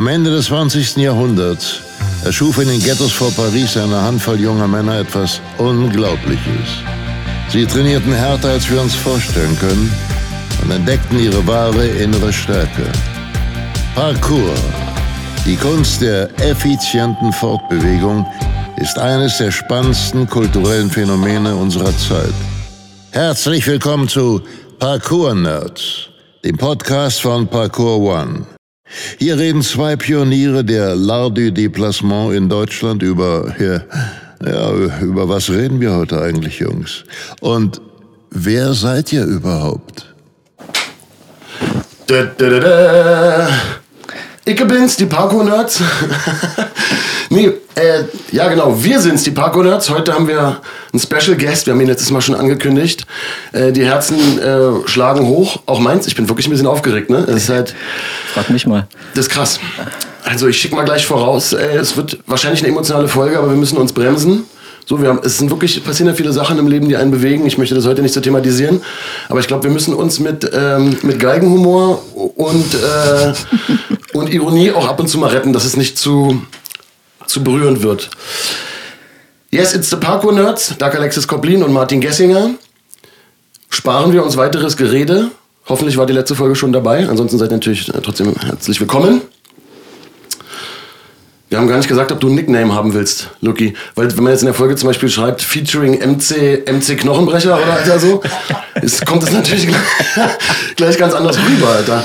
Am Ende des 20. Jahrhunderts erschuf in den Ghettos vor Paris eine Handvoll junger Männer etwas Unglaubliches. Sie trainierten härter, als wir uns vorstellen können und entdeckten ihre wahre innere Stärke. Parkour, die Kunst der effizienten Fortbewegung, ist eines der spannendsten kulturellen Phänomene unserer Zeit. Herzlich willkommen zu Parkour Nerds, dem Podcast von Parkour One. Hier reden zwei Pioniere der L'Art du Déplacement in Deutschland über, ja, ja, über was reden wir heute eigentlich, Jungs? Und wer seid ihr überhaupt? Ich bin's, die Parkour-Nerds. nee, äh, ja genau, wir sind's, die Parkour-Nerds. Heute haben wir einen Special Guest, wir haben ihn letztes Mal schon angekündigt. Äh, die Herzen äh, schlagen hoch, auch meins. Ich bin wirklich ein bisschen aufgeregt, ne? Das ist halt... Frag mich mal. Das ist krass. Also ich schicke mal gleich voraus, äh, es wird wahrscheinlich eine emotionale Folge, aber wir müssen uns bremsen. So, wir haben, es sind wirklich passieren ja viele Sachen im Leben, die einen bewegen. Ich möchte das heute nicht so thematisieren, aber ich glaube, wir müssen uns mit, ähm, mit Geigenhumor und, äh, und Ironie auch ab und zu mal retten, dass es nicht zu, zu berührend wird. Yes, it's the Parkour Nerds, Dark Alexis Koplin und Martin Gessinger. Sparen wir uns weiteres Gerede. Hoffentlich war die letzte Folge schon dabei. Ansonsten seid ihr natürlich äh, trotzdem herzlich willkommen. Wir haben gar nicht gesagt, ob du ein Nickname haben willst, Lucky. Weil wenn man jetzt in der Folge zum Beispiel schreibt, featuring MC, MC Knochenbrecher oder Alter so, ist, kommt es natürlich gleich, gleich ganz anders rüber, Alter.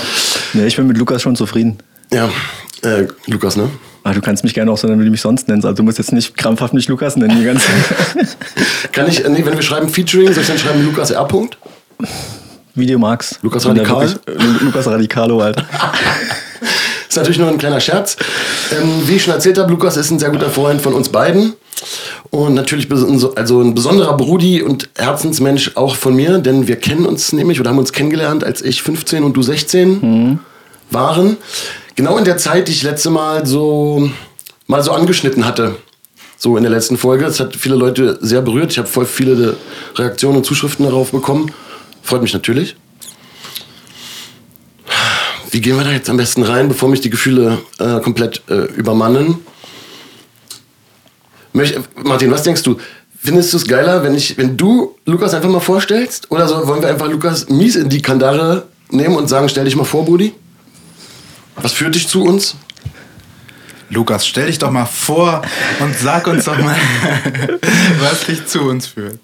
Nee, ich bin mit Lukas schon zufrieden. Ja, äh, Lukas, ne? Aber du kannst mich gerne auch so nennen, wie du mich sonst nennst. Also du musst jetzt nicht krampfhaft mich Lukas nennen, die ganze Kann ich, nee, wenn wir schreiben Featuring, soll ich dann schreiben Lukas R. Punkt? Wie du magst. Lukas Radikal? wirklich, Lukas Radikalo halt. Ist natürlich nur ein kleiner Scherz. Ähm, wie ich schon erzählt habe, Lukas ist ein sehr guter Freund von uns beiden. Und natürlich also ein besonderer Brudi und Herzensmensch auch von mir, denn wir kennen uns nämlich oder haben uns kennengelernt, als ich 15 und du 16 waren. Genau in der Zeit, die ich letzte Mal so mal so angeschnitten hatte. So in der letzten Folge. Das hat viele Leute sehr berührt. Ich habe voll viele Reaktionen und Zuschriften darauf bekommen. Freut mich natürlich. Wie gehen wir da jetzt am besten rein, bevor mich die Gefühle äh, komplett äh, übermannen? Möcht, Martin, was denkst du? Findest du es geiler, wenn, ich, wenn du Lukas einfach mal vorstellst? Oder so, wollen wir einfach Lukas mies in die Kandare nehmen und sagen, stell dich mal vor, Brudi? Was führt dich zu uns? Lukas, stell dich doch mal vor und sag uns doch mal, was dich zu uns führt.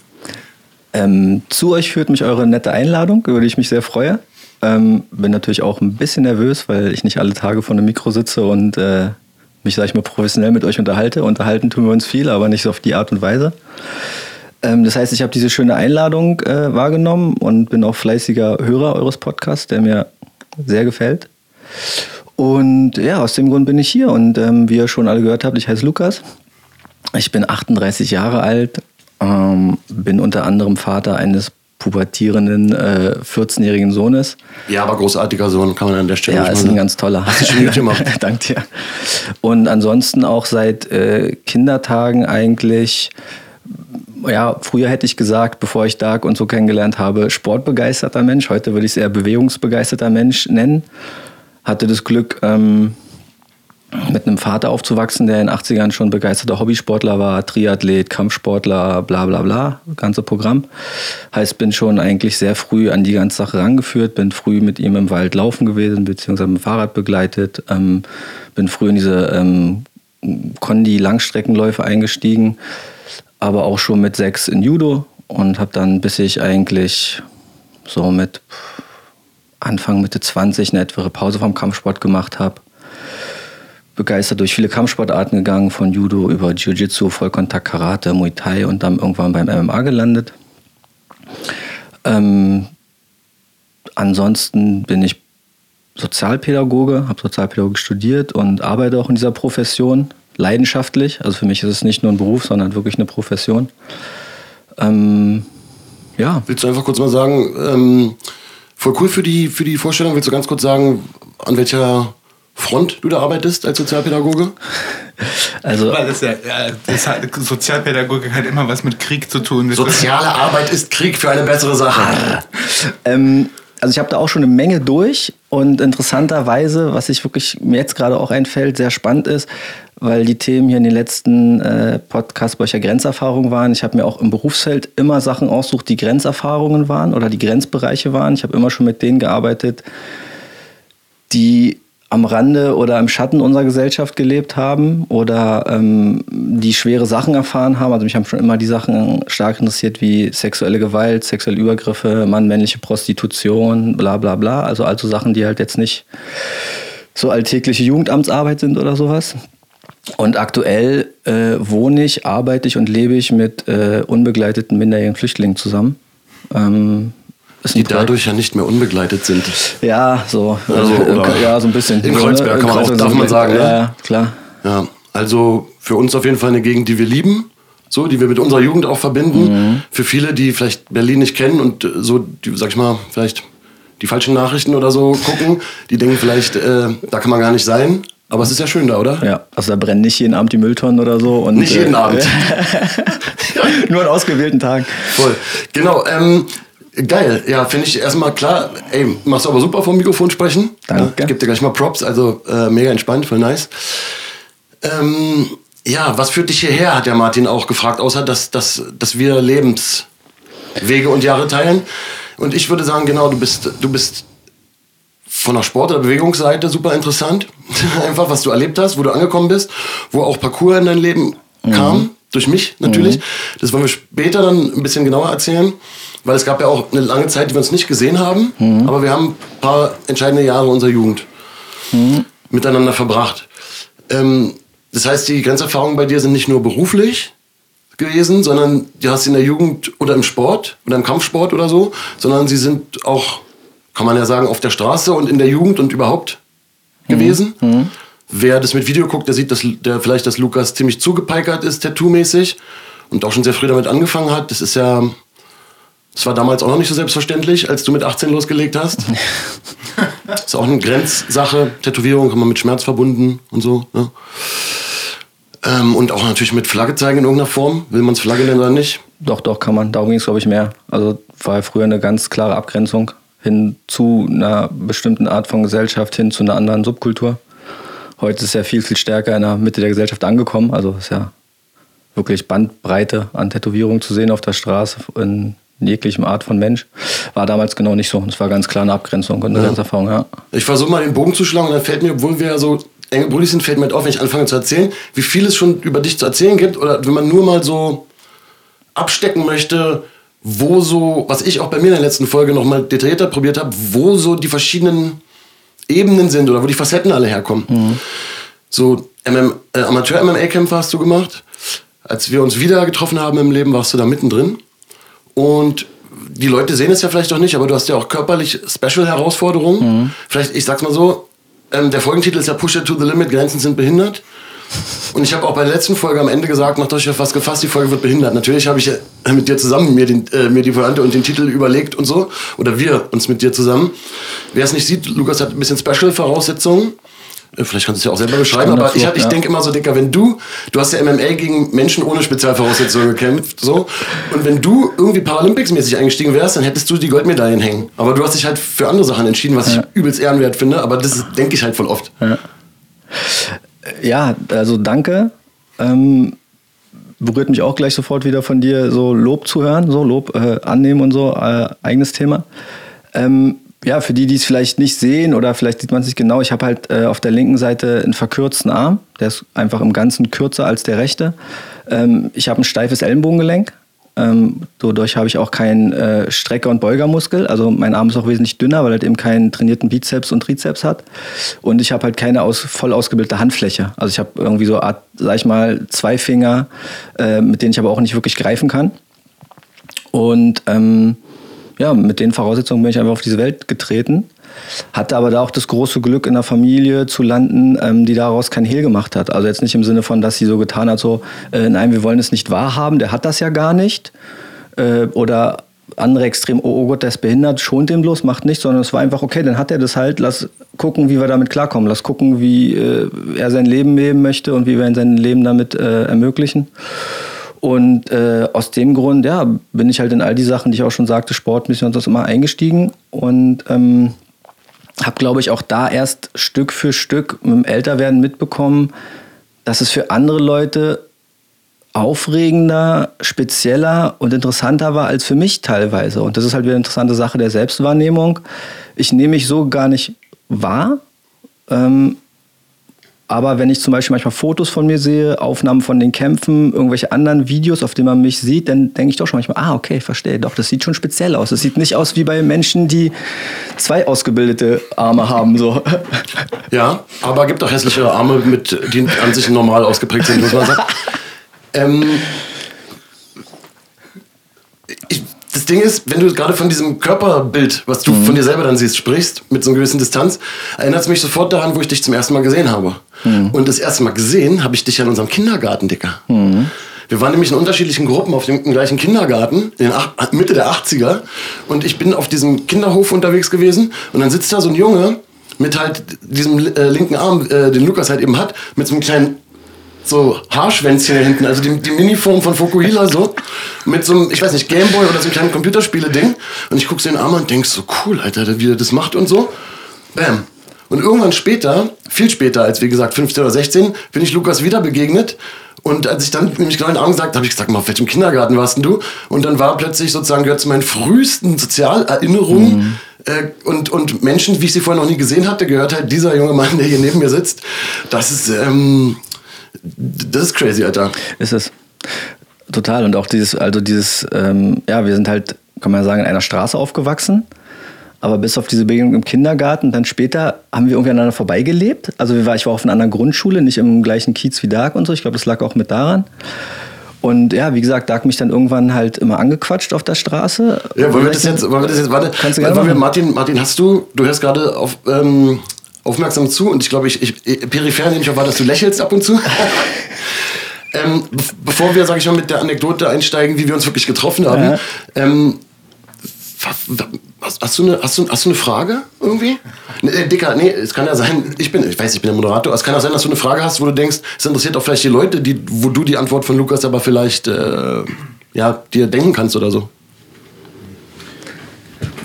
Ähm, zu euch führt mich eure nette Einladung, über die ich mich sehr freue. Ähm, bin natürlich auch ein bisschen nervös, weil ich nicht alle Tage vor einem Mikro sitze und äh, mich, sag ich mal, professionell mit euch unterhalte. Unterhalten tun wir uns viel, aber nicht so auf die Art und Weise. Ähm, das heißt, ich habe diese schöne Einladung äh, wahrgenommen und bin auch fleißiger Hörer eures Podcasts, der mir sehr gefällt. Und ja, aus dem Grund bin ich hier. Und ähm, wie ihr schon alle gehört habt, ich heiße Lukas. Ich bin 38 Jahre alt, ähm, bin unter anderem Vater eines pubertierenden äh, 14-jährigen Sohnes. Ja, aber großartiger Sohn, kann man an der Stelle Ja, ist ein ganz toller. Hast du schon gut gemacht. Danke dir. Und ansonsten auch seit äh, Kindertagen eigentlich, ja, früher hätte ich gesagt, bevor ich Dark und so kennengelernt habe, sportbegeisterter Mensch. Heute würde ich es eher bewegungsbegeisterter Mensch nennen. Hatte das Glück, ähm, mit einem Vater aufzuwachsen, der in den 80ern schon begeisterter Hobbysportler war, Triathlet, Kampfsportler, bla bla bla, ganze Programm. Heißt, bin schon eigentlich sehr früh an die ganze Sache rangeführt, bin früh mit ihm im Wald laufen gewesen, beziehungsweise mit dem Fahrrad begleitet, ähm, bin früh in diese ähm, Kondi-Langstreckenläufe eingestiegen, aber auch schon mit sechs in Judo und habe dann, bis ich eigentlich so mit Anfang, Mitte 20 eine etwere Pause vom Kampfsport gemacht habe, begeistert durch viele Kampfsportarten gegangen, von Judo über Jiu-Jitsu, Vollkontakt, Karate, Muay Thai und dann irgendwann beim MMA gelandet. Ähm, ansonsten bin ich Sozialpädagoge, habe Sozialpädagogik studiert und arbeite auch in dieser Profession leidenschaftlich. Also für mich ist es nicht nur ein Beruf, sondern wirklich eine Profession. Ähm, ja, Willst du einfach kurz mal sagen, ähm, voll cool für die, für die Vorstellung, willst du ganz kurz sagen, an welcher Front du da arbeitest als Sozialpädagoge? also Weil das ja, ja das hat, Sozialpädagogik hat immer was mit Krieg zu tun. Soziale Arbeit ist Krieg für eine bessere Sache. Ähm, also ich habe da auch schon eine Menge durch und interessanterweise, was sich wirklich mir jetzt gerade auch einfällt, sehr spannend ist, weil die Themen hier in den letzten äh, Podcasts bei euch ja Grenzerfahrung waren. Ich habe mir auch im Berufsfeld immer Sachen aussucht, die Grenzerfahrungen waren oder die Grenzbereiche waren. Ich habe immer schon mit denen gearbeitet, die am Rande oder im Schatten unserer Gesellschaft gelebt haben oder ähm, die schwere Sachen erfahren haben. Also mich haben schon immer die Sachen stark interessiert wie sexuelle Gewalt, sexuelle Übergriffe, mann-männliche Prostitution, bla bla bla. Also also Sachen, die halt jetzt nicht so alltägliche Jugendamtsarbeit sind oder sowas. Und aktuell äh, wohne ich, arbeite ich und lebe ich mit äh, unbegleiteten minderjährigen Flüchtlingen zusammen. Ähm, die dadurch ja nicht mehr unbegleitet sind. Ja, so. Also, äh, ja, so ein bisschen. In Kreuzberg In kann man auch, Kreuzberg darf man sagen, ne? Ja, klar. Ja, also für uns auf jeden Fall eine Gegend, die wir lieben, so, die wir mit unserer Jugend auch verbinden. Für viele, die vielleicht Berlin nicht kennen und äh, so, die, sag ich mal, vielleicht die falschen Nachrichten oder so gucken, die denken vielleicht, äh, da kann man gar nicht sein. Aber es ist ja schön da, oder? Ja, also da brennen nicht jeden Abend die Mülltonnen oder so. Und, Nicht jeden äh, Abend. Nur an ausgewählten Tagen. Voll. Genau, ähm, geil. Ja, finde ich erstmal klar. Ey, machst du aber super vom Mikrofon sprechen. Danke. Ja, gib dir gleich mal Props, also äh, mega entspannt, voll nice. Ähm, ja, was führt dich hierher, hat der Martin auch gefragt, außer dass, dass, dass wir Lebenswege und Jahre teilen. Und ich würde sagen, genau, du bist, du bist von der Sport- oder Bewegungsseite super interessant. Einfach, was du erlebt hast, wo du angekommen bist, wo auch Parcours in dein Leben kam, durch mich natürlich. Das wollen wir später dann ein bisschen genauer erzählen, weil es gab ja auch eine lange Zeit, die wir uns nicht gesehen haben, aber wir haben ein paar entscheidende Jahre unserer Jugend miteinander verbracht. Ähm, das heißt, die Grenzerfahrungen bei dir sind nicht nur beruflich gewesen, sondern die hast du in der Jugend oder im Sport oder im Kampfsport oder so, sondern sie sind auch, kann man ja sagen, auf der Straße und in der Jugend und überhaupt gewesen. Wer das mit Video guckt, der sieht, dass der vielleicht, dass Lukas ziemlich zugepeikert ist, tattoo-mäßig und auch schon sehr früh damit angefangen hat. Das ist ja, das war damals auch noch nicht so selbstverständlich, als du mit 18 losgelegt hast. ist auch eine Grenzsache. Tätowierung kann man mit Schmerz verbunden und so. Ne? Ähm, und auch natürlich mit Flagge zeigen in irgendeiner Form. Will man es Flagge nennen oder nicht? Doch, doch, kann man. Darum ging es, glaube ich, mehr. Also war ja früher eine ganz klare Abgrenzung hin zu einer bestimmten Art von Gesellschaft, hin zu einer anderen Subkultur. Heute ist ja viel, viel stärker in der Mitte der Gesellschaft angekommen. Also ist ja wirklich Bandbreite an Tätowierungen zu sehen auf der Straße in jeglichem Art von Mensch. War damals genau nicht so. Es war ganz klar eine Abgrenzung und eine Grenzerfahrung, ja. Ich versuche mal den Bogen zu schlagen und dann fällt mir, obwohl wir ja so enge Brüder sind, fällt mir halt auf, wenn ich anfange zu erzählen, wie viel es schon über dich zu erzählen gibt oder wenn man nur mal so abstecken möchte, wo so, was ich auch bei mir in der letzten Folge nochmal detaillierter probiert habe, wo so die verschiedenen Ebenen sind oder wo die Facetten alle herkommen. So MM, äh, Amateur-MMA-Kämpfer hast du gemacht. Als wir uns wieder getroffen haben im Leben, warst du da mittendrin. Und die Leute sehen es ja vielleicht auch nicht, aber du hast ja auch körperlich Special-Herausforderungen. Vielleicht, ich sag's mal so, ähm, der Folgentitel ist ja Push it to the limit, Grenzen sind behindert. Und ich habe auch bei der letzten Folge am Ende gesagt, macht euch auf was gefasst, die Folge wird behindert. Natürlich habe ich mit dir zusammen mir, den, äh, mir die Pointe und den Titel überlegt und so. Oder wir uns mit dir zusammen. Wer es nicht sieht, Lukas hat ein bisschen Special-Voraussetzungen. Äh, Vielleicht kannst du es ja auch selber beschreiben, aber ich, hab- ich ja. denke immer so, Dicker, wenn du, du hast ja MMA gegen Menschen ohne Spezialvoraussetzungen gekämpft, so, und wenn du irgendwie Paralympics-mäßig eingestiegen wärst, dann hättest du die Goldmedaillen hängen. Aber du hast dich halt für andere Sachen entschieden, was ich übelst ehrenwert finde, aber das denke ich halt voll oft. Ja, also danke. Ähm, berührt mich auch gleich sofort wieder von dir, so Lob zu hören, so Lob äh, annehmen und so, äh, eigenes Thema. Ähm, ja, für die, die es vielleicht nicht sehen oder vielleicht sieht man es nicht genau, ich habe halt äh, auf der linken Seite einen verkürzten Arm, der ist einfach im Ganzen kürzer als der rechte. Ähm, ich habe ein steifes Ellenbogengelenk, ähm, dadurch habe ich auch keinen äh, Strecker- und Beugermuskel. Also mein Arm ist auch wesentlich dünner, weil er halt eben keinen trainierten Bizeps und Trizeps hat. Und ich habe halt keine aus, voll ausgebildete Handfläche. Also ich habe irgendwie so Art, sag ich mal, zwei Finger, äh, mit denen ich aber auch nicht wirklich greifen kann. Und ähm, ja, mit den Voraussetzungen bin ich einfach auf diese Welt getreten. Hatte aber da auch das große Glück, in einer Familie zu landen, ähm, die daraus kein Hehl gemacht hat. Also jetzt nicht im Sinne von, dass sie so getan hat, so, äh, nein, wir wollen es nicht wahrhaben, der hat das ja gar nicht. Äh, oder andere extrem, oh, oh Gott, der ist behindert, schont den bloß, macht nichts, sondern es war einfach, okay, dann hat er das halt, lass gucken, wie wir damit klarkommen, lass gucken, wie äh, er sein Leben leben möchte und wie wir ihm sein Leben damit äh, ermöglichen. Und äh, aus dem Grund, ja, bin ich halt in all die Sachen, die ich auch schon sagte, sportmäßig und das immer eingestiegen und ähm, habe, glaube ich, auch da erst Stück für Stück mit dem Älterwerden mitbekommen, dass es für andere Leute aufregender, spezieller und interessanter war als für mich teilweise. Und das ist halt wieder eine interessante Sache der Selbstwahrnehmung. Ich nehme mich so gar nicht wahr. Ähm, aber wenn ich zum Beispiel manchmal Fotos von mir sehe, Aufnahmen von den Kämpfen, irgendwelche anderen Videos, auf denen man mich sieht, dann denke ich doch schon manchmal, ah, okay, verstehe, doch, das sieht schon speziell aus. Das sieht nicht aus wie bei Menschen, die zwei ausgebildete Arme haben. So. Ja, aber gibt auch hässliche Arme, mit, die an sich normal ausgeprägt sind, muss man sagen. Ähm, ich, das Ding ist, wenn du gerade von diesem Körperbild, was du mhm. von dir selber dann siehst, sprichst, mit so einer gewissen Distanz, erinnert es mich sofort daran, wo ich dich zum ersten Mal gesehen habe. Mhm. Und das erste Mal gesehen habe ich dich ja in unserem Kindergarten, Dicker. Mhm. Wir waren nämlich in unterschiedlichen Gruppen auf dem gleichen Kindergarten, in Ach Mitte der 80er. Und ich bin auf diesem Kinderhof unterwegs gewesen. Und dann sitzt da so ein Junge mit halt diesem äh, linken Arm, äh, den Lukas halt eben hat, mit so einem kleinen so Haarschwänzchen hinten, also die, die Miniform von Fokuhila so, mit so einem, ich weiß nicht, Gameboy oder so einem kleinen Computerspiele-Ding. Und ich gucke so den Arm und denk so, cool, Alter, wie er das macht und so. Bam. Und irgendwann später, viel später als wie gesagt 15 oder 16, bin ich Lukas wieder begegnet. Und als ich dann nämlich genau den Arm gesagt habe, habe ich gesagt, mal, auf welchem Kindergarten warst denn du? Und dann war plötzlich sozusagen, gehört zu meinen frühesten Sozialerinnerungen, mhm. äh, und, und Menschen, wie ich sie vorher noch nie gesehen hatte, gehört halt dieser junge Mann, der hier neben mir sitzt. Das ist, ähm, das ist crazy, Alter. Ist es. Total. Und auch dieses, also dieses, ähm, ja, wir sind halt, kann man sagen, in einer Straße aufgewachsen. Aber bis auf diese Begegnung im Kindergarten, dann später haben wir irgendwie aneinander vorbeigelebt. Also wir war, ich war auf einer anderen Grundschule, nicht im gleichen Kiez wie Dark und so. Ich glaube, das lag auch mit daran. Und ja, wie gesagt, Dark mich dann irgendwann halt immer angequatscht auf der Straße. Ja, wollen wir das jetzt, wollen wir das jetzt, warte, Kannst du gerne wir, Martin, Martin, hast du, du hörst gerade auf, ähm, aufmerksam zu und ich glaube, ich, ich, peripher nehme ich auch wahr, dass du lächelst ab und zu. ähm, bevor wir, sage ich mal, mit der Anekdote einsteigen, wie wir uns wirklich getroffen haben, ja. ähm, hast, du eine, hast, du, hast du eine Frage irgendwie? Nee, äh, Dicker, nee, es kann ja sein, ich bin, ich weiß, ich bin der Moderator, es kann ja sein, dass du eine Frage hast, wo du denkst, es interessiert auch vielleicht die Leute, die, wo du die Antwort von Lukas aber vielleicht äh, ja, dir denken kannst oder so.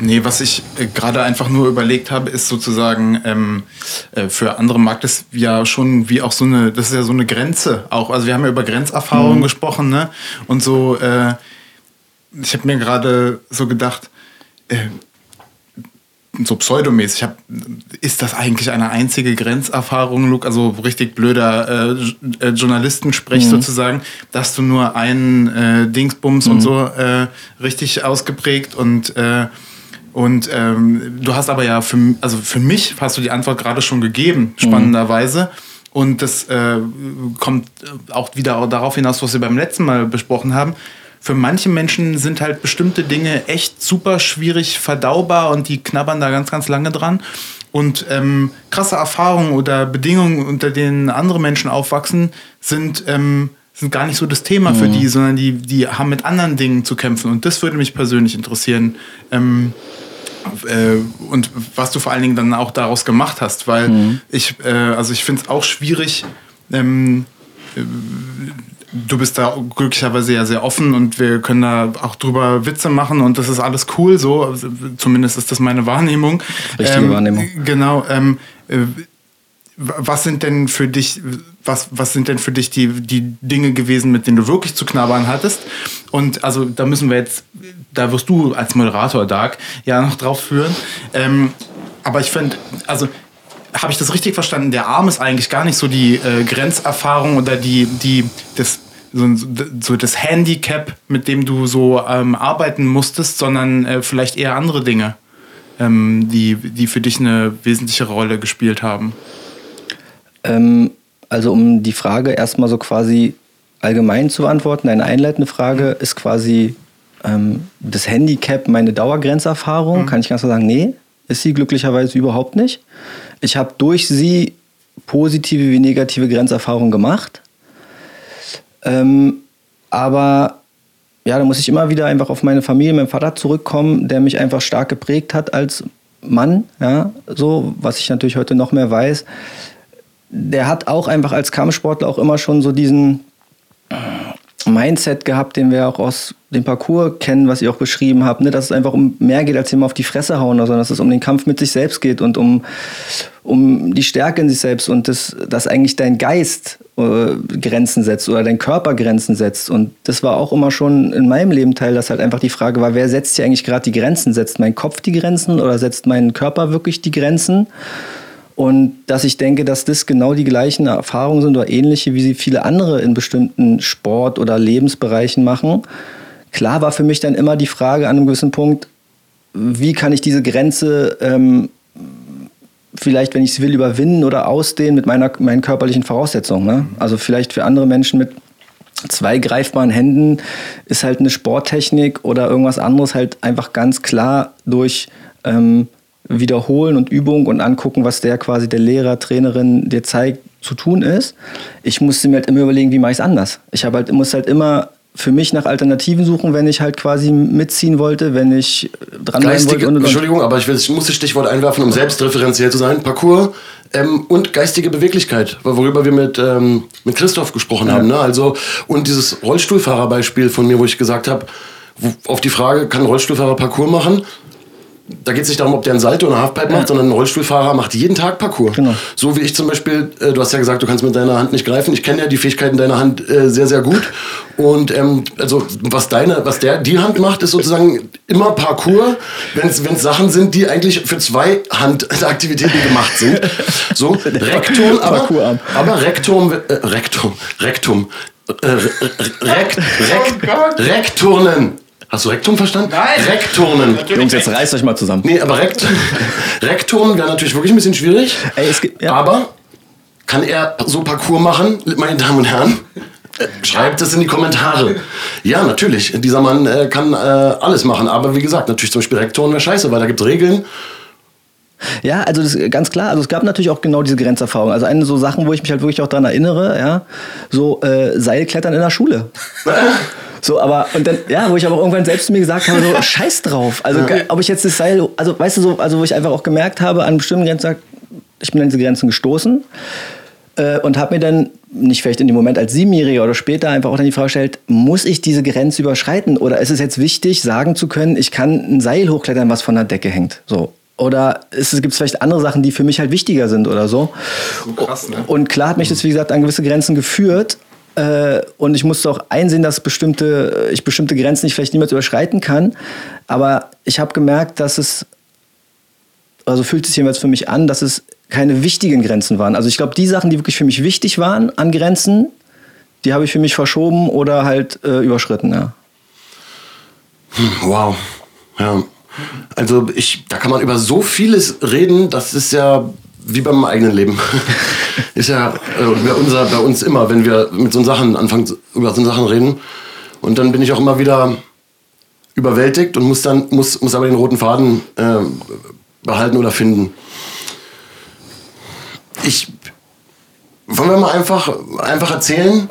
Nee, was ich äh, gerade einfach nur überlegt habe, ist sozusagen, ähm, äh, für andere mag das ja schon wie auch so eine, das ist ja so eine Grenze auch. Also wir haben ja über Grenzerfahrungen mhm. gesprochen, ne? Und so, äh, ich habe mir gerade so gedacht, äh, so pseudomäßig, hab, ist das eigentlich eine einzige Grenzerfahrung, Luke, also richtig blöder äh, Journalistensprech mhm. sozusagen, dass du nur einen Dingsbums mhm. und so richtig ausgeprägt und und ähm, du hast aber ja für, also für mich hast du die Antwort gerade schon gegeben, spannenderweise. Mhm. Und das äh, kommt auch wieder darauf hinaus, was wir beim letzten Mal besprochen haben. Für manche Menschen sind halt bestimmte Dinge echt super schwierig verdaubar und die knabbern da ganz, ganz lange dran. Und ähm, krasse Erfahrungen oder Bedingungen, unter denen andere Menschen aufwachsen, sind, ähm, sind gar nicht so das Thema mhm. für die, sondern die, die haben mit anderen Dingen zu kämpfen. Und das würde mich persönlich interessieren. Ähm, äh, und was du vor allen Dingen dann auch daraus gemacht hast, weil mhm. ich, äh, also ich finde es auch schwierig, ähm, äh, du bist da glücklicherweise ja sehr offen und wir können da auch drüber Witze machen und das ist alles cool, so, zumindest ist das meine Wahrnehmung. Richtige ähm, Wahrnehmung. Genau, ähm, äh, was sind denn für dich, was, was sind denn für dich die, die Dinge gewesen, mit denen du wirklich zu knabbern hattest? Und also da müssen wir jetzt, da wirst du als Moderator, Dark, ja noch drauf führen. Ähm, aber ich finde, also habe ich das richtig verstanden? Der Arm ist eigentlich gar nicht so die äh, Grenzerfahrung oder die, die, das, so, so, das Handicap, mit dem du so ähm, arbeiten musstest, sondern äh, vielleicht eher andere Dinge, ähm, die, die für dich eine wesentliche Rolle gespielt haben. Ähm, also um die Frage erstmal so quasi allgemein zu beantworten, eine einleitende Frage ist quasi ähm, das Handicap meine Dauergrenzerfahrung. Mhm. Kann ich ganz klar sagen, nee, ist sie glücklicherweise überhaupt nicht. Ich habe durch sie positive wie negative Grenzerfahrungen gemacht. Ähm, aber ja, da muss ich immer wieder einfach auf meine Familie, meinen Vater zurückkommen, der mich einfach stark geprägt hat als Mann, ja, so, was ich natürlich heute noch mehr weiß der hat auch einfach als Kampfsportler auch immer schon so diesen, Mindset gehabt, den wir auch aus dem Parcours kennen, was ihr auch beschrieben habt, ne? dass es einfach um mehr geht, als immer auf die Fresse hauen, sondern dass es um den Kampf mit sich selbst geht und um, um die Stärke in sich selbst und das, dass eigentlich dein Geist äh, Grenzen setzt oder dein Körper Grenzen setzt. Und das war auch immer schon in meinem Leben Teil, dass halt einfach die Frage war, wer setzt hier eigentlich gerade die Grenzen? Setzt mein Kopf die Grenzen oder setzt mein Körper wirklich die Grenzen? Und dass ich denke, dass das genau die gleichen Erfahrungen sind oder ähnliche, wie sie viele andere in bestimmten Sport- oder Lebensbereichen machen. Klar war für mich dann immer die Frage an einem gewissen Punkt, wie kann ich diese Grenze ähm, vielleicht, wenn ich es will, überwinden oder ausdehnen mit meiner, meinen körperlichen Voraussetzungen. Ne? Also vielleicht für andere Menschen mit zwei greifbaren Händen ist halt eine Sporttechnik oder irgendwas anderes halt einfach ganz klar durch ähm, Wiederholen und Übung und angucken, was der quasi der Lehrer, Trainerin dir zeigt, zu tun ist. Ich musste mir halt immer überlegen, wie mache ich es anders. Ich habe halt, muss halt immer für mich nach Alternativen suchen, wenn ich halt quasi mitziehen wollte, wenn ich dran Geistige, wollte. Und, und, Entschuldigung, aber ich, will, ich muss das Stichwort einwerfen, um selbstreferenziell zu sein. Parcours ähm, und geistige Beweglichkeit, worüber wir mit, ähm, mit Christoph gesprochen ja. haben. Ne? Also, und dieses Rollstuhlfahrerbeispiel von mir, wo ich gesagt habe, auf die Frage, kann ein Rollstuhlfahrer Parcours machen? Da geht es nicht darum, ob der ein Salto oder Halfpipe macht, sondern ein Rollstuhlfahrer macht jeden Tag Parcours. Genau. So wie ich zum Beispiel, äh, du hast ja gesagt, du kannst mit deiner Hand nicht greifen. Ich kenne ja die Fähigkeiten deiner Hand äh, sehr, sehr gut. Und ähm, also was deine, was der die Hand macht, ist sozusagen immer Parcours, wenn es Sachen sind, die eigentlich für zwei Handaktivitäten gemacht sind. So Rektum, aber, aber Rektum, äh, Rektum, Rektum, äh, Rekt, Rekt, oh Rekturnen. Hast du Rektum verstanden? Nein. Rekturnen. Jungs, jetzt reißt euch mal zusammen. Nee, aber Rekt Rekturnen wäre natürlich wirklich ein bisschen schwierig. Ey, es gibt, ja. Aber kann er so Parcours machen, meine Damen und Herren? Schreibt es in die Kommentare. Ja, natürlich. Dieser Mann äh, kann äh, alles machen. Aber wie gesagt, natürlich zum Beispiel Rektoren wäre scheiße, weil da gibt es Regeln. Ja, also das ist ganz klar. Also es gab natürlich auch genau diese Grenzerfahrung. Also eine so Sachen, wo ich mich halt wirklich auch daran erinnere, ja, so äh, Seilklettern in der Schule. So, aber, und dann, ja, wo ich aber irgendwann selbst mir gesagt habe, so, scheiß drauf. Also, ja. ob ich jetzt das Seil, also, weißt du, so, also, wo ich einfach auch gemerkt habe, an bestimmten Grenzen, ich bin an diese Grenzen gestoßen äh, und habe mir dann, nicht vielleicht in dem Moment als Siebenjähriger oder später, einfach auch dann die Frage gestellt, muss ich diese Grenze überschreiten? Oder ist es jetzt wichtig, sagen zu können, ich kann ein Seil hochklettern, was von der Decke hängt? So. Oder gibt es vielleicht andere Sachen, die für mich halt wichtiger sind oder so? so krass, ne? Und klar hat mich das, wie gesagt, an gewisse Grenzen geführt. Äh, und ich musste auch einsehen, dass bestimmte, ich bestimmte Grenzen nicht vielleicht niemals überschreiten kann. Aber ich habe gemerkt, dass es, also fühlt sich jedenfalls für mich an, dass es keine wichtigen Grenzen waren. Also ich glaube, die Sachen, die wirklich für mich wichtig waren an Grenzen, die habe ich für mich verschoben oder halt äh, überschritten, ja. Wow. Ja. Also ich, da kann man über so vieles reden, das ist ja wie beim eigenen Leben. ist ja äh, bei, unser, bei uns immer, wenn wir mit so Sachen anfangen, über so Sachen reden. Und dann bin ich auch immer wieder überwältigt und muss dann muss, muss aber den roten Faden äh, behalten oder finden. Ich wollen wir mal einfach, einfach erzählen,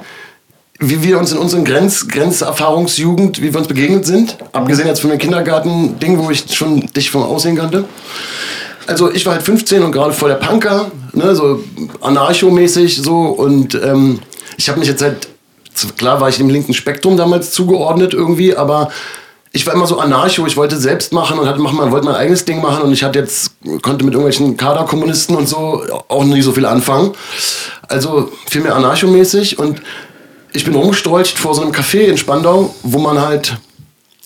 wie wir uns in unseren Grenz, Grenzerfahrungsjugend, wie wir uns begegnet sind. Abgesehen jetzt von dem Kindergarten-Ding, wo ich schon dich vom Aussehen kannte also ich war halt 15 und gerade voll der Punker, ne, so anarchomäßig so. Und ähm, ich habe mich jetzt halt, klar war ich dem linken Spektrum damals zugeordnet irgendwie, aber ich war immer so anarcho, ich wollte selbst machen und hatte, mach mal, wollte mein eigenes Ding machen. Und ich hatte jetzt, konnte mit irgendwelchen Kaderkommunisten und so auch nie so viel anfangen. Also viel mehr anarchomäßig. Und ich bin rumgestrolcht vor so einem Café in Spandau, wo man halt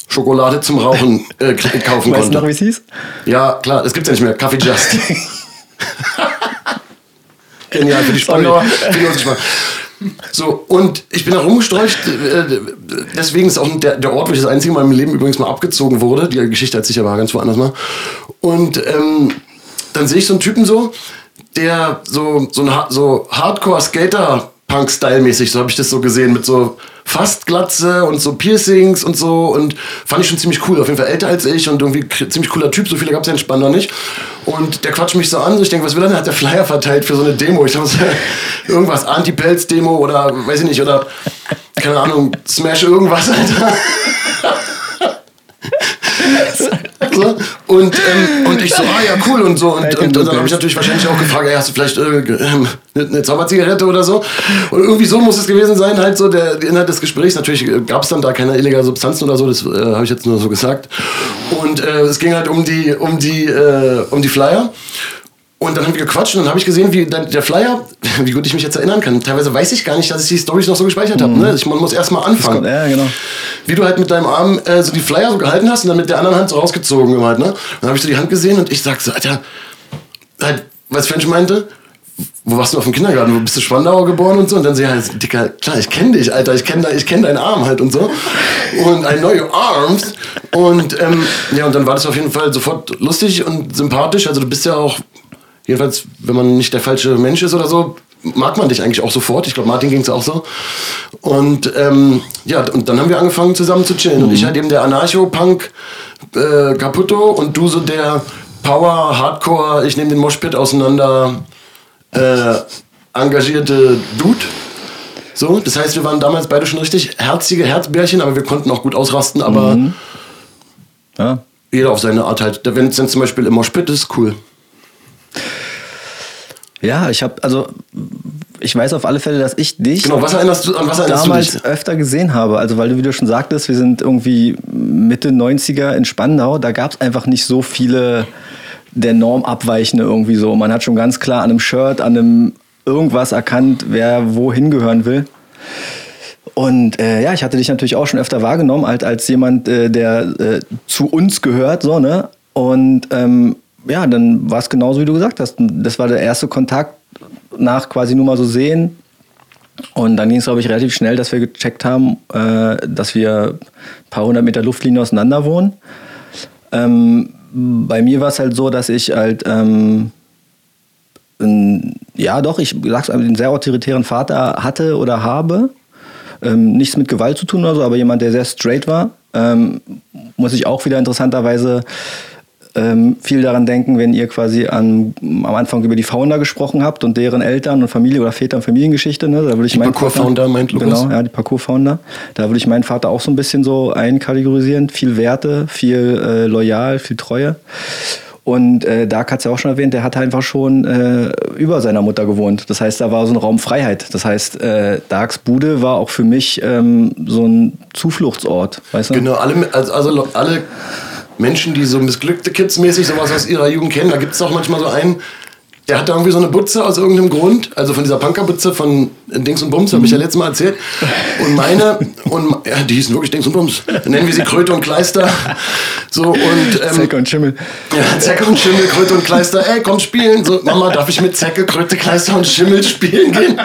Schokolade zum Rauchen äh, kaufen weißt konnte. Weißt du noch, wie es hieß? Ja, klar, das gibt's ja nicht mehr. Kaffee Just. Genial für die Spandauer. So, und ich bin da rumgestreucht. Äh, deswegen ist auch der, der Ort, wo ich das einzige Mal im Leben übrigens mal abgezogen wurde. Die Geschichte hat sich aber ganz woanders mal. Und ähm, dann sehe ich so einen Typen so, der so, so, ein, so Hardcore-Skater-Punk-Style-mäßig, so habe ich das so gesehen, mit so fast Glatze und so Piercings und so und fand ich schon ziemlich cool. Auf jeden Fall älter als ich und irgendwie ziemlich cooler Typ. So viele gab es ja in Spandau nicht. Und der quatscht mich so an. So ich denke, was will er denn? Hat der Flyer verteilt für so eine Demo? Ich dachte, irgendwas Anti-Pelz-Demo oder weiß ich nicht, oder keine Ahnung, Smash irgendwas, Alter. So. Und, ähm, und ich so, ah ja, cool und so. Und, und, und dann habe ich natürlich wahrscheinlich auch gefragt, hast du vielleicht äh, äh, eine Zauberzigarette oder so? Und irgendwie so muss es gewesen sein, halt so der, der Inhalt des Gesprächs. Natürlich gab es dann da keine illegalen Substanzen oder so, das äh, habe ich jetzt nur so gesagt. Und äh, es ging halt um die, um die, äh, um die Flyer. Und dann haben wir gequatscht und dann habe ich gesehen, wie der Flyer, wie gut ich mich jetzt erinnern kann. Teilweise weiß ich gar nicht, dass ich die Storys noch so gespeichert habe. Mhm. Ne? Ich, man muss erst mal anfangen. Ja, genau. Wie du halt mit deinem Arm äh, so die Flyer so gehalten hast und dann mit der anderen Hand so rausgezogen halt, ne? Dann habe ich so die Hand gesehen und ich sag so, Alter, halt, was French meinte, wo warst du auf dem Kindergarten? Wo bist du Spandauer geboren und so? Und dann ich halt, Dicker, klar, ich kenne dich, Alter, ich kenne kenn deinen Arm halt und so. Und I know your arms. Und ähm, ja, und dann war das auf jeden Fall sofort lustig und sympathisch. Also du bist ja auch Jedenfalls, wenn man nicht der falsche Mensch ist oder so, mag man dich eigentlich auch sofort. Ich glaube, Martin ging es auch so. Und ähm, ja, und dann haben wir angefangen zusammen zu chillen. Mhm. Und ich halt eben der Anarcho-Punk äh, Caputo und du so der Power, Hardcore, ich nehme den Moshpit auseinander, äh, engagierte Dude. So, das heißt, wir waren damals beide schon richtig herzige Herzbärchen, aber wir konnten auch gut ausrasten, aber mhm. ja. jeder auf seine Art halt. Wenn es dann zum Beispiel im Moshpit ist, cool. Ja, ich habe, also ich weiß auf alle Fälle, dass ich dich genau, was erinnerst du, an was erinnerst damals du dich? öfter gesehen habe. Also weil du, wie du schon sagtest, wir sind irgendwie Mitte 90er in Spandau, da gab es einfach nicht so viele der Norm abweichende irgendwie so. Man hat schon ganz klar an einem Shirt, an einem irgendwas erkannt, wer wohin gehören will. Und äh, ja, ich hatte dich natürlich auch schon öfter wahrgenommen, halt als jemand, äh, der äh, zu uns gehört, so, ne? Und ähm, ja, dann war es genauso, wie du gesagt hast. Das war der erste Kontakt nach quasi nur mal so sehen. Und dann ging es, glaube ich, relativ schnell, dass wir gecheckt haben, äh, dass wir ein paar hundert Meter Luftlinie auseinander wohnen. Ähm, bei mir war es halt so, dass ich halt, ähm, ein, ja doch, ich sag's, einen sehr autoritären Vater hatte oder habe. Ähm, nichts mit Gewalt zu tun oder so, aber jemand, der sehr straight war. Ähm, muss ich auch wieder interessanterweise ähm, viel daran denken, wenn ihr quasi an, am Anfang über die Founder gesprochen habt und deren Eltern und Familie oder Väter und Familiengeschichte. Ne? Da würde ich die Parcours-Founder meint Lukas? Genau, ja, die Parcours-Founder. Da würde ich meinen Vater auch so ein bisschen so einkategorisieren. Viel Werte, viel äh, loyal, viel Treue. Und äh, Dark hat es ja auch schon erwähnt, der hat einfach schon äh, über seiner Mutter gewohnt. Das heißt, da war so ein Raum Freiheit. Das heißt, äh, Darks Bude war auch für mich ähm, so ein Zufluchtsort. Weißt du? Genau, alle, also, also alle Menschen, die so missglückte Kids mäßig sowas aus ihrer Jugend kennen. Da gibt es auch manchmal so einen, der hat da irgendwie so eine Butze aus irgendeinem Grund, also von dieser Punkerbutze von Dings und Bums, habe ich ja letztes Mal erzählt. Und meine, und ja, die hießen wirklich Dings und Bums. Nennen wir sie Kröte und Kleister. So und ähm, Zecke und Schimmel. Ja, Zecke und Schimmel, Kröte und Kleister. Ey, komm spielen. So, Mama, darf ich mit Zecke, Kröte, Kleister und Schimmel spielen gehen?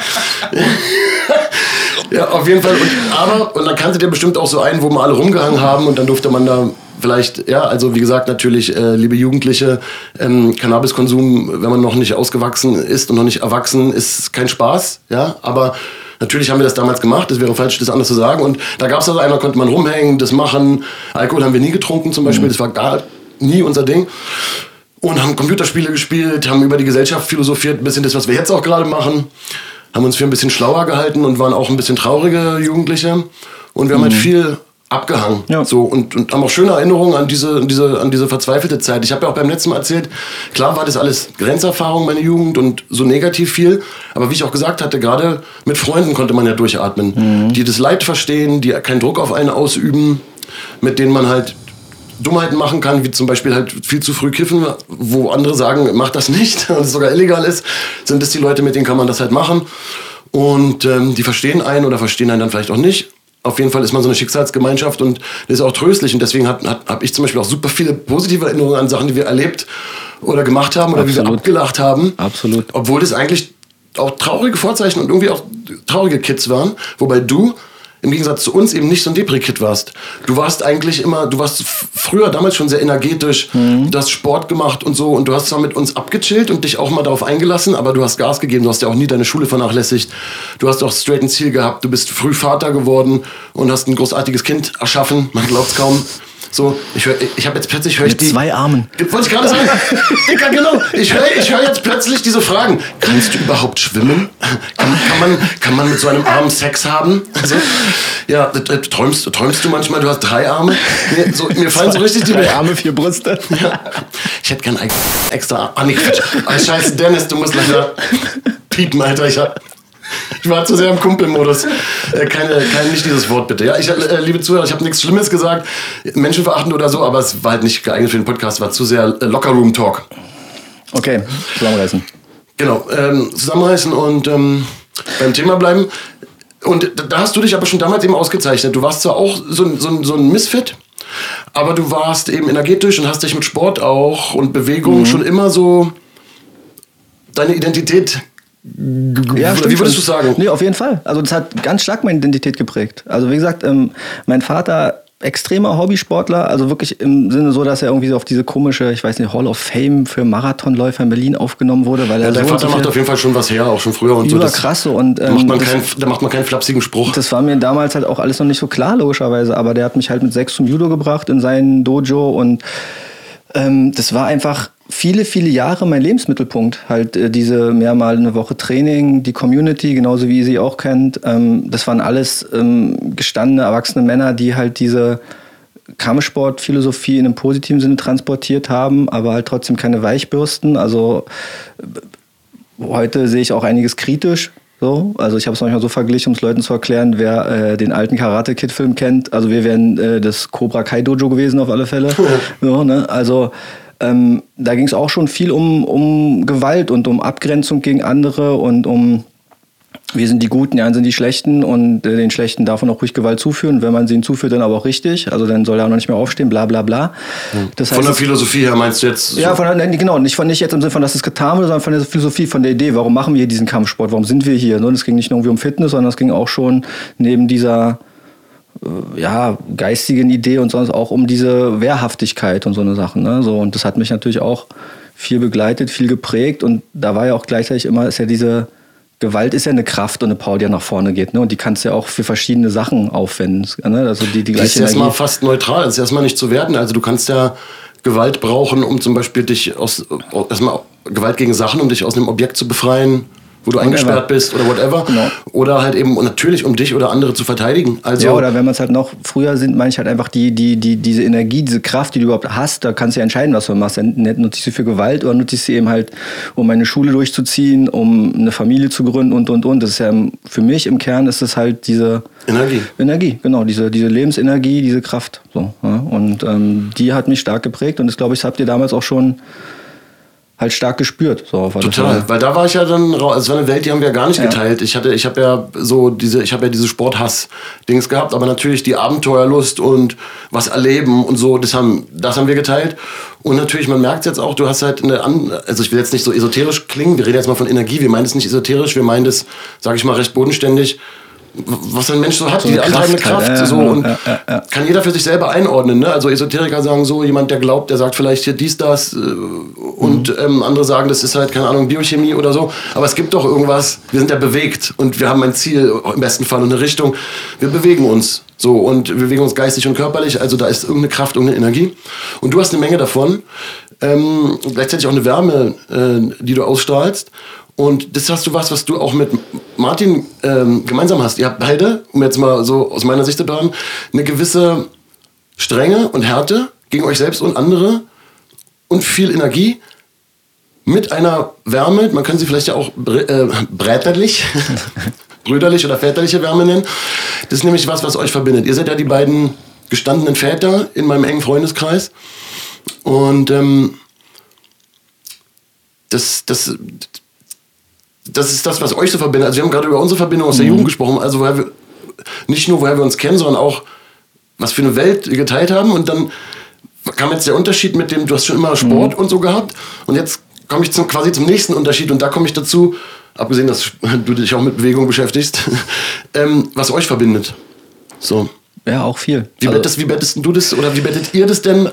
ja, auf jeden Fall. Und, aber, und dann kannte der bestimmt auch so einen, wo wir alle rumgehangen haben und dann durfte man da vielleicht, ja, also wie gesagt, natürlich, äh, liebe Jugendliche, ähm, Cannabiskonsum, wenn man noch nicht ausgewachsen ist und noch nicht erwachsen, ist kein Spaß, ja, aber Natürlich haben wir das damals gemacht, das wäre falsch, das anders zu sagen. Und da gab es also einmal, konnte man rumhängen, das machen. Alkohol haben wir nie getrunken zum Beispiel, mhm. das war gar nie unser Ding. Und haben Computerspiele gespielt, haben über die Gesellschaft philosophiert, ein bisschen das, was wir jetzt auch gerade machen. Haben uns für ein bisschen schlauer gehalten und waren auch ein bisschen traurige Jugendliche. Und wir haben halt mhm. halt viel abgehangen. Ja. So, und, und haben auch schöne Erinnerungen an diese, an, diese, an diese verzweifelte Zeit. Ich habe ja auch beim letzten Mal erzählt, klar war das alles Grenzerfahrung, meine Jugend und so negativ viel. Aber wie ich auch gesagt hatte, gerade mit Freunden konnte man ja durchatmen, mhm. die das Leid verstehen, die keinen Druck auf einen ausüben, mit denen man halt Dummheiten machen kann, wie zum Beispiel halt viel zu früh kiffen, wo andere sagen, mach das nicht und es sogar illegal ist, sind das die Leute, mit denen kann man das halt machen. Und ähm, die verstehen einen oder verstehen einen dann vielleicht auch nicht auf jeden Fall ist man so eine Schicksalsgemeinschaft und das ist auch tröstlich. Und deswegen habe ich zum Beispiel auch super viele positive Erinnerungen an Sachen, die wir erlebt oder gemacht haben oder Absolut. wie wir abgelacht haben. Absolut. Obwohl das eigentlich auch traurige Vorzeichen und irgendwie auch traurige Kids waren. Wobei du im Gegensatz zu uns eben nicht so ein Depri-Kid warst. Du warst eigentlich immer, du warst früher damals schon sehr energetisch, mhm. du hast Sport gemacht und so und du hast zwar mit uns abgechillt und dich auch mal darauf eingelassen, aber du hast Gas gegeben, du hast ja auch nie deine Schule vernachlässigt. Du hast auch straight ein Ziel gehabt, du bist früh Vater geworden und hast ein großartiges Kind erschaffen, man glaubt es kaum. So, ich, hör- ich habe jetzt plötzlich höre ich die. zwei Armen. Wollte ich gerade sagen. Dicker, genau. Ich höre ich hör jetzt plötzlich diese Fragen. Kannst du überhaupt schwimmen? Kann, kann, man, kann man mit so einem Arm Sex haben? Also, ja, träumst, träumst du manchmal, du hast drei Arme? Mir, so, mir fallen so richtig die Drei Arme, vier Brüste. ja. Ich hätte gern extra. Ah, nee, Quatsch. Ah, scheiße, Dennis, du musst leider piepen, Alter. Ich, hab, ich war zu sehr im Kumpelmodus. Äh, keine, kein, nicht dieses Wort, bitte. Ja, ich, äh, liebe Zuhörer, ich habe nichts Schlimmes gesagt, menschenverachtend oder so, aber es war halt nicht geeignet für den Podcast, war zu sehr äh, Locker-Room-Talk. Okay, zusammenreißen. Genau, ähm, zusammenreißen und ähm, beim Thema bleiben. Und da- hast du dich aber schon damals eben ausgezeichnet. Du warst zwar auch so, ein- so, ein- so ein Misfit, aber du warst eben energetisch und hast dich mit Sport auch und Bewegung schon immer so deine Identität. Ja, wie stimmt würdest du sagen? Nee, auf jeden Fall. Also das hat ganz stark meine Identität geprägt. Also wie gesagt, ähm, mein Vater extremer Hobbysportler, also wirklich im Sinne so, dass er irgendwie so auf diese komische, ich weiß nicht, Hall of Fame für Marathonläufer in Berlin aufgenommen wurde, weil er Ja, so dein und Vater so macht auf jeden Fall schon was her, auch schon früher und so. Das- so und, da, ähm, macht man das- keinen, da macht man keinen flapsigen Spruch. Das war mir damals halt auch alles noch nicht so klar, logischerweise. Aber der hat mich halt mit sechs zum Judo gebracht in seinen Dojo. Und ähm, das war einfach viele, viele Jahre mein Lebensmittelpunkt. Halt äh, diese mehrmal eine Woche Training, die Community, genauso wie ihr sie auch kennt. Ähm, das waren alles ähm, gestandene, erwachsene Männer, die halt diese Kampfsportphilosophie in einem positiven Sinne transportiert haben, aber halt trotzdem keine Weichbürsten. Also Heute sehe ich auch einiges kritisch. So. Also ich habe es manchmal so verglichen, um es Leuten zu erklären, wer äh, den alten Karate Kid Film kennt. Also wir wären äh, das Cobra Kai Dojo gewesen auf alle Fälle. so, ne? Also ähm, da ging es auch schon viel um, um Gewalt und um Abgrenzung gegen andere und um wir sind die Guten, die anderen sind die Schlechten und äh, den Schlechten darf man auch ruhig Gewalt zuführen. Wenn man sie ihnen zuführt, dann aber auch richtig. Also dann soll er auch noch nicht mehr aufstehen, bla bla bla. Das Von der es- Philosophie her meinst du jetzt? ja, so- von, der- nee, genau. Nicht, von, nicht jetzt im Sinne von, dass es getan wird, sondern von der Philosophie, von der Idee. Warum machen wir hier diesen Kampfsport? Warum sind wir hier? Ne? Es ging nicht nur irgendwie um Fitness, sondern es ging auch schon neben dieser ja, geistigen Idee und sonst auch um diese Wehrhaftigkeit und so eine Sachen. Ne? So, und das hat mich natürlich auch viel begleitet, viel geprägt. Und da war ja auch gleichzeitig immer, ist ja diese Gewalt ist ja eine Kraft und eine Power, die ja nach vorne geht. Ne? Und die kannst du ja auch für verschiedene Sachen aufwenden. Ne? Also die, die Die ist erstmal fast neutral, das ist erstmal nicht zu werten. Also du kannst ja Gewalt brauchen, um zum Beispiel dich aus, erstmal Gewalt gegen Sachen, um dich aus einem Objekt zu befreien, wo du eingesperrt bist oder whatever. Genau. Oder halt eben natürlich, um dich oder andere zu verteidigen. Also ja, oder wenn man es halt noch früher sind, meine ich halt einfach die, die, die, diese Energie, diese Kraft, die du überhaupt hast, da kannst du ja entscheiden, was du machst. Dann nutze ich sie für Gewalt oder nutze ich sie eben halt, um meine Schule durchzuziehen, um eine Familie zu gründen und und und. Das ist ja für mich im Kern ist es halt diese Energie. Energie, genau, diese, diese Lebensenergie, diese Kraft. So, ja. Und ähm, die hat mich stark geprägt und das glaube ich, das habt ihr damals auch schon halt stark gespürt. So, Total, weil da war ich ja dann raus. Es war eine Welt, die haben wir gar nicht Ja. geteilt. Ich hatte, ich habe ja so diese, ich habe ja diese Sporthass-Dings gehabt, aber natürlich die Abenteuerlust und was erleben und so, das haben, das haben wir geteilt. Und natürlich, man merkt jetzt auch, du hast halt eine, also ich will jetzt nicht so esoterisch klingen, wir reden jetzt mal von Energie, wir meinen es nicht esoterisch, wir meinen das, sage ich mal, recht bodenständig. Was ein Mensch so hat, So die antreibende Kraft Kraft. halt, ja, so, und Ja, ja, ja. kann jeder für sich selber einordnen. Ne? Also Esoteriker sagen so, jemand, der glaubt, der sagt vielleicht hier dies, das äh, und Mhm. ähm, andere sagen, das ist halt, keine Ahnung, Biochemie oder so. Aber es gibt doch irgendwas, wir sind ja bewegt und wir haben ein Ziel, im besten Fall und eine Richtung. Wir bewegen uns so und wir bewegen uns geistig und körperlich, also da ist irgendeine Kraft, irgendeine Energie. Und du hast eine Menge davon. Ähm, gleichzeitig auch eine Wärme, äh, die du ausstrahlst. Und das hast du was, was du auch mit Martin ähm, gemeinsam hast. Ihr habt beide, um jetzt mal so aus meiner Sicht zu hören, eine gewisse Strenge und Härte gegen euch selbst und andere und viel Energie mit einer Wärme, man kann sie vielleicht ja auch br äh, bräterlich, brüderlich oder väterliche Wärme nennen. Das ist nämlich was, was euch verbindet. Ihr seid ja die beiden gestandenen Väter in meinem engen Freundeskreis. Und ähm, das, das, das ist das, was euch so verbindet. Also wir haben gerade über unsere Verbindung aus der Jugend gesprochen. Also woher wir, nicht nur, woher wir uns kennen, sondern auch, was für eine Welt wir geteilt haben. Und dann kam jetzt der Unterschied mit dem, du hast schon immer Sport und so gehabt. Und jetzt komme ich zum, quasi zum nächsten Unterschied. Und da komme ich dazu, abgesehen, dass du dich auch mit Bewegung beschäftigst, ähm, was euch verbindet. So. Ja, auch viel. Wie, Also- bettest, wie bettest du das oder wie bettet ihr das denn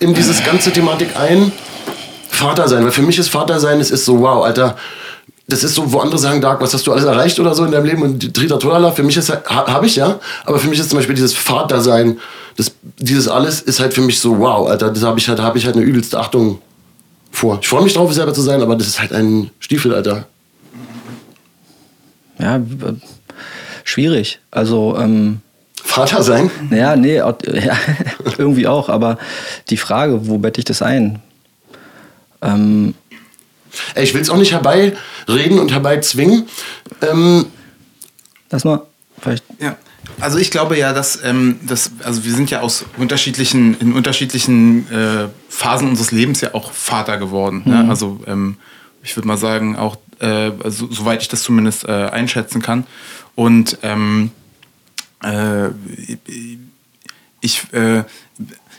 in dieses ganze Thematik ein? Vater sein, weil für mich ist Vater sein, es ist so, wow, Alter, das ist so, wo andere sagen, Dark, was hast du alles erreicht oder so in deinem Leben und Tritra Tolala, für mich ist ha, habe ich ja, aber für mich ist zum Beispiel dieses Vatersein, das, dieses alles ist halt für mich so, wow, Alter, das habe ich halt, habe ich halt eine übelste Achtung vor. Ich freue mich drauf, selber zu sein, aber das ist halt ein Stiefel, Alter. Ja, schwierig. Also, ähm, Vater sein? Ja, nee, ja, irgendwie auch, aber die Frage, wo bette ich das ein? Ähm, ich will es auch nicht herbeireden und herbeizwingen. Ähm, Lass mal, vielleicht. Ja. Also ich glaube ja, dass, ähm, dass also wir sind ja aus unterschiedlichen, in unterschiedlichen äh, Phasen unseres Lebens ja auch Vater geworden. Ne? Mhm. Ne? Also ähm, ich würde mal sagen, auch äh, so, soweit ich das zumindest äh, einschätzen kann. Und ähm, äh, ich, äh,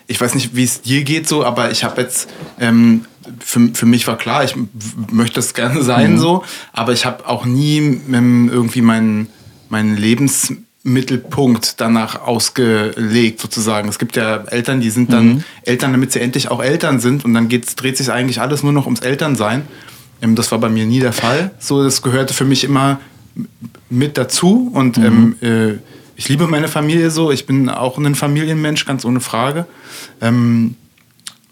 ich weiß nicht, wie es dir geht so, aber ich habe jetzt, ähm, für, für mich war klar, ich möchte es gerne sein mhm. so, aber ich habe auch nie irgendwie meinen mein Lebensmittelpunkt danach ausgelegt sozusagen. Es gibt ja Eltern, die sind dann mhm. Eltern, damit sie endlich auch Eltern sind und dann geht's, dreht sich eigentlich alles nur noch ums Elternsein. Ähm, das war bei mir nie der Fall. So, das gehörte für mich immer mit dazu und mhm. ähm, äh, ich liebe meine Familie so. Ich bin auch ein Familienmensch, ganz ohne Frage. Ähm,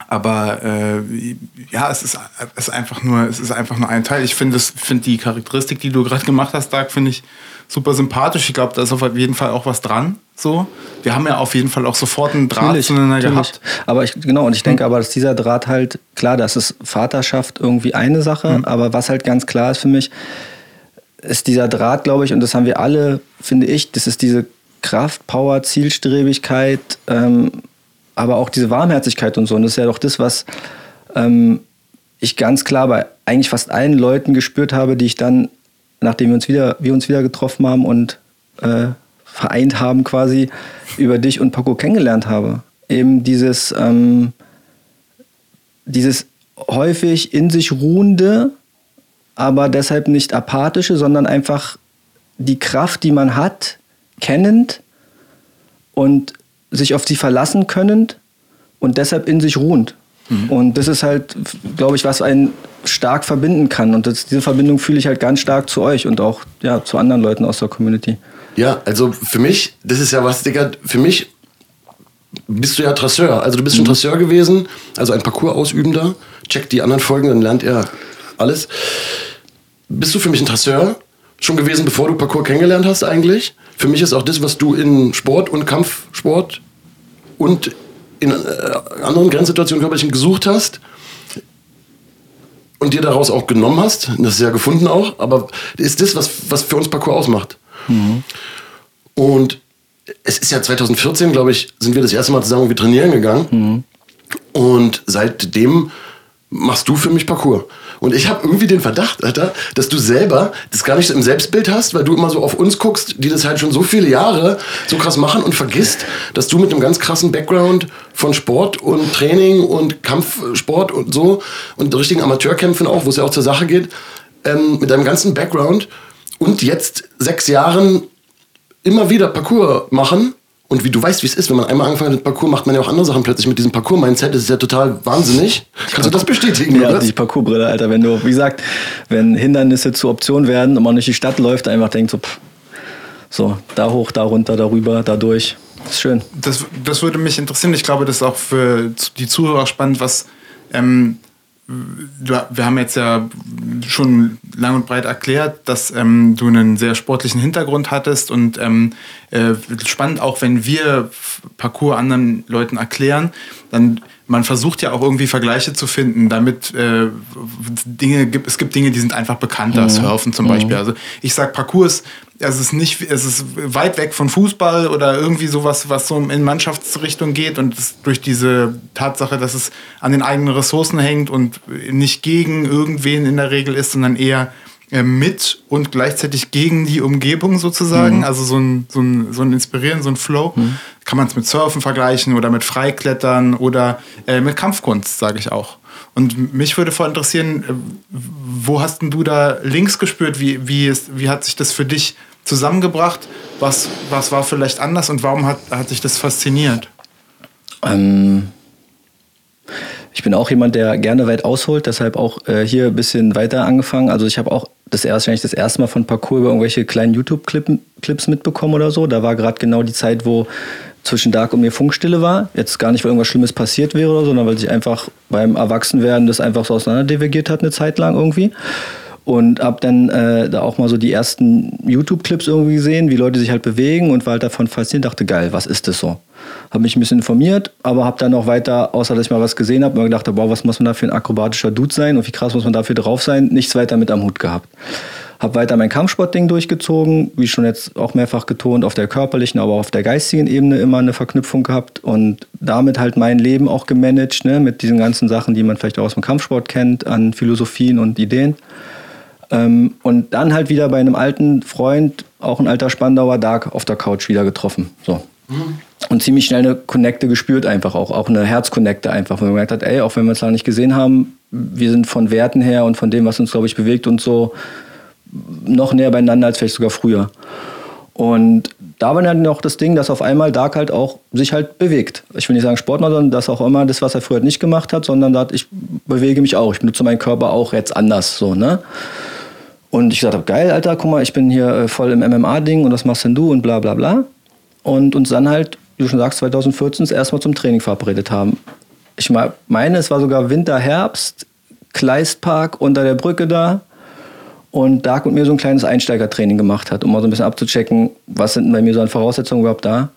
aber äh, ja, es ist, es ist einfach nur, es ist einfach nur ein Teil. Ich finde find die Charakteristik, die du gerade gemacht hast, Dark, finde ich super sympathisch. Ich glaube, da ist auf jeden Fall auch was dran. So, wir haben ja auf jeden Fall auch sofort einen Draht natürlich, zueinander natürlich. gehabt. Aber ich, genau, und ich denke aber, dass dieser Draht halt, klar, das ist Vaterschaft irgendwie eine Sache, mhm. aber was halt ganz klar ist für mich, ist dieser Draht, glaube ich, und das haben wir alle, finde ich, das ist diese Kraft, Power, Zielstrebigkeit, ähm, aber auch diese Warmherzigkeit und so. Und das ist ja doch das, was ähm, ich ganz klar bei eigentlich fast allen Leuten gespürt habe, die ich dann, nachdem wir uns wieder, wir uns wieder getroffen haben und äh, vereint haben quasi, über dich und Paco kennengelernt habe. Eben dieses, ähm, dieses häufig in sich ruhende, aber deshalb nicht apathische, sondern einfach die Kraft, die man hat, kennend und sich auf sie verlassen könnend und deshalb in sich ruhend. Mhm. Und das ist halt, glaube ich, was einen stark verbinden kann. Und das, diese Verbindung fühle ich halt ganz stark zu euch und auch ja, zu anderen Leuten aus der Community. Ja, also für mich, das ist ja was, Digga, für mich bist du ja Trasseur. Also du bist schon mhm. Trasseur gewesen, also ein Parcours-Ausübender. Check die anderen Folgen, dann lernt er alles. Bist du für mich ein Trasseur? Schon gewesen, bevor du Parcours kennengelernt hast eigentlich? Für mich ist auch das, was du in Sport und Kampfsport und in äh, anderen Grenzsituationen körperlichen gesucht hast und dir daraus auch genommen hast, das ist ja gefunden auch, aber ist das, was, was für uns Parcours ausmacht. Mhm. Und es ist ja 2014, glaube ich, sind wir das erste Mal zusammen irgendwie trainieren gegangen. Mhm. Und seitdem machst du für mich Parcours. Und ich habe irgendwie den Verdacht, Alter, dass du selber das gar nicht im Selbstbild hast, weil du immer so auf uns guckst, die das halt schon so viele Jahre so krass machen und vergisst, dass du mit einem ganz krassen Background von Sport und Training und Kampfsport und so und richtigen Amateurkämpfen auch, wo es ja auch zur Sache geht, ähm, mit deinem ganzen Background und jetzt sechs Jahren immer wieder Parcours machen und wie du weißt, wie es ist, wenn man einmal angefangen hat mit Parcours, macht man ja auch andere Sachen plötzlich mit diesem Parcours-Mindset. Das ist ja total wahnsinnig. Kannst du das bestätigen? Ja, oder? die Parcoursbrille, Alter. Wenn du, wie gesagt, wenn Hindernisse zur Option werden und man durch die Stadt läuft, einfach denkt so, pff, so, da hoch, da runter, darüber, da durch. Das ist schön. Das, das würde mich interessieren. Ich glaube, das ist auch für die Zuhörer spannend, was ähm, wir haben jetzt ja schon lang und breit erklärt, dass ähm, du einen sehr sportlichen Hintergrund hattest und ähm, äh, spannend auch, wenn wir Parcours anderen Leuten erklären, dann man versucht ja auch irgendwie Vergleiche zu finden, damit äh, Dinge gibt, es gibt Dinge, die sind einfach bekannter, mhm. Surfen zum Beispiel. Mhm. Also ich sag Parcours, es ist nicht, es ist weit weg von Fußball oder irgendwie sowas, was so in Mannschaftsrichtung geht und durch diese Tatsache, dass es an den eigenen Ressourcen hängt und nicht gegen irgendwen in der Regel ist, sondern eher mit und gleichzeitig gegen die Umgebung sozusagen. Mhm. Also so ein, so, ein, so ein Inspirieren, so ein Flow. Mhm. Kann man es mit Surfen vergleichen oder mit Freiklettern oder äh, mit Kampfkunst, sage ich auch. Und mich würde voll interessieren, äh, wo hast denn du da Links gespürt? Wie, wie, ist, wie hat sich das für dich zusammengebracht? Was, was war vielleicht anders und warum hat, hat sich das fasziniert? Ähm, Ich bin auch jemand, der gerne weit ausholt, deshalb auch äh, hier ein bisschen weiter angefangen. Also ich habe auch das erste, wenn ich das erste Mal von Parcours über irgendwelche kleinen YouTube-Clips mitbekommen oder so. Da war gerade genau die Zeit, wo zwischen Dark und mir Funkstille war. Jetzt gar nicht, weil irgendwas Schlimmes passiert wäre oder so, sondern weil sich einfach beim Erwachsenwerden das einfach so auseinanderdivigiert hat eine Zeit lang irgendwie. Und hab dann äh, da auch mal so die ersten YouTube-Clips irgendwie gesehen, wie Leute sich halt bewegen und war halt davon fasziniert, dachte, geil, was ist das so? Habe mich ein bisschen informiert, aber habe dann noch weiter, außer dass ich mal was gesehen habe, mir gedacht, boah, was muss man da für ein akrobatischer Dude sein und wie krass muss man dafür drauf sein, nichts weiter mit am Hut gehabt. Habe weiter mein Kampfsportding durchgezogen, wie schon jetzt auch mehrfach betont, auf der körperlichen, aber auch auf der geistigen Ebene immer eine Verknüpfung gehabt und damit halt mein Leben auch gemanagt, ne, mit diesen ganzen Sachen, die man vielleicht auch aus dem Kampfsport kennt, an Philosophien und Ideen. Ähm, und dann halt wieder bei einem alten Freund, auch ein alter Spandauer, Dark auf der Couch wieder getroffen. So. Mhm. Und ziemlich schnell eine Connecte gespürt einfach auch, auch eine Herzconnecte einfach, wo man gemerkt hat, ey, auch wenn wir uns da nicht gesehen haben, wir sind von Werten her und von dem, was uns, glaube ich, bewegt und so, noch näher beieinander als vielleicht sogar früher. Und da war dann noch das Ding, dass auf einmal Dark halt auch sich halt bewegt. Ich will nicht sagen Sportler, sondern das auch immer das, was er früher nicht gemacht hat, sondern da ich bewege mich auch. Ich benutze meinen Körper auch jetzt anders, so, ne? Und ich gesagt habe, geil, Alter, guck mal, ich bin hier äh, voll im MMA-Ding und was machst denn du und bla bla bla. Und uns dann halt, wie du schon sagst, 2014 erstmal zum Training verabredet haben. Ich meine, es war sogar Winter, Herbst, Kleistpark unter der Brücke da und Dark mit mir so ein kleines Einsteigertraining gemacht hat, um mal so ein bisschen abzuchecken, was sind bei mir so an Voraussetzungen überhaupt da.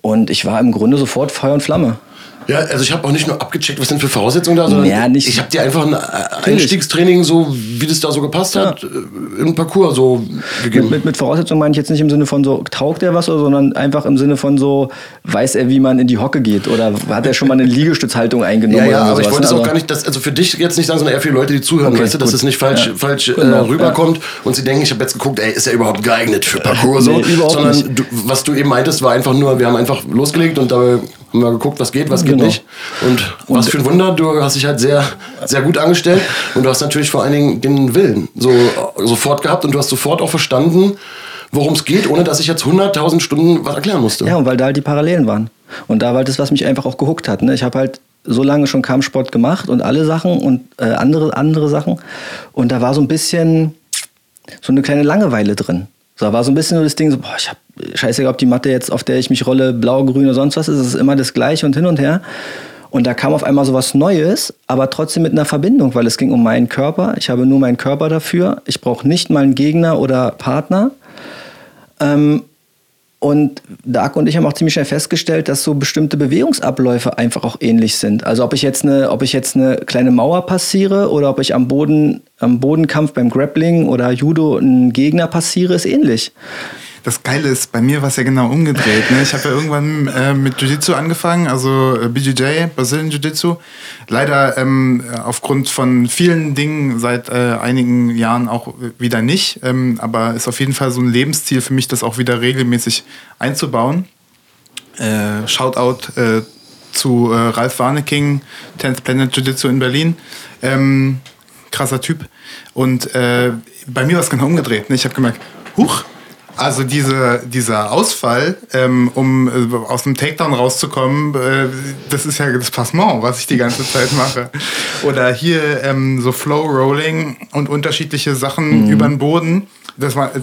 Und ich war im Grunde sofort Feuer und Flamme. Ja, also ich habe auch nicht nur abgecheckt, was sind für Voraussetzungen da, sondern ja, nicht. ich habe dir einfach ein Einstiegstraining, so wie das da so gepasst ja. hat, äh, im Parcours so gegeben. Mit, mit, mit, Voraussetzungen meine ich jetzt nicht im Sinne von so, taugt er was, sondern einfach im Sinne von so, weiß er, wie man in die Hocke geht oder hat er schon mal eine Liegestützhaltung eingenommen? Ja, ja, aber ich wollte es auch also gar nicht, dass, also für dich jetzt nicht sagen, sondern eher für Leute, die zuhören, okay, weißt du, dass es nicht falsch, ja. falsch äh, genau, äh, rüberkommt und sie denken, ich habe jetzt geguckt, ey, ist er überhaupt geeignet für Parcours? Nee, so, sondern du, was du eben meintest, war einfach nur, wir haben einfach losgelegt und dabei haben wir geguckt, was geht, was geht genau. nicht. Und, und was für ein Wunder, du hast dich halt sehr, sehr gut angestellt und du hast natürlich vor allen Dingen den Willen so sofort gehabt und du hast sofort auch verstanden, worum es geht, ohne dass ich jetzt 100.000 Stunden was erklären musste. Ja, und weil da halt die Parallelen waren. Und da war halt das, was mich einfach auch gehuckt hat. Ne? Ich habe halt so lange schon Kampfsport gemacht und alle Sachen und äh, andere, andere Sachen. Und da war so ein bisschen so eine kleine Langeweile drin. So, da war so ein bisschen so das Ding, so, boah, ich habe scheißegal, ob die Matte jetzt, auf der ich mich rolle, blau, grün oder sonst was ist, es ist immer das Gleiche und hin und her. Und da kam auf einmal so was Neues, aber trotzdem mit einer Verbindung, weil es ging um meinen Körper. Ich habe nur meinen Körper dafür. Ich brauche nicht mal einen Gegner oder Partner. Ähm, und Dark und ich haben auch ziemlich schnell festgestellt, dass so bestimmte Bewegungsabläufe einfach auch ähnlich sind. Also ob ich jetzt eine, ob ich jetzt eine kleine Mauer passiere oder ob ich am Boden, am Bodenkampf beim Grappling oder Judo einen Gegner passiere, ist ähnlich das Geile ist, bei mir war es ja genau umgedreht. Ne? Ich habe ja irgendwann äh, mit Jiu-Jitsu angefangen, also äh, BJJ, Brazilian Jiu-Jitsu. Leider ähm, aufgrund von vielen Dingen seit äh, einigen Jahren auch wieder nicht. Ähm, aber ist auf jeden Fall so ein Lebensziel für mich, das auch wieder regelmäßig einzubauen. Äh, Shoutout äh, zu äh, Ralf Warneking, 10th Planet Jiu-Jitsu in Berlin. Ähm, krasser Typ. Und äh, bei mir war es genau umgedreht. Ne? Ich habe gemerkt, huch, also diese, dieser Ausfall, ähm, um äh, aus dem Takedown rauszukommen, äh, das ist ja das Passement, was ich die ganze Zeit mache. Oder hier ähm, so Flow Rolling und unterschiedliche Sachen mhm. über den Boden. Das war, äh,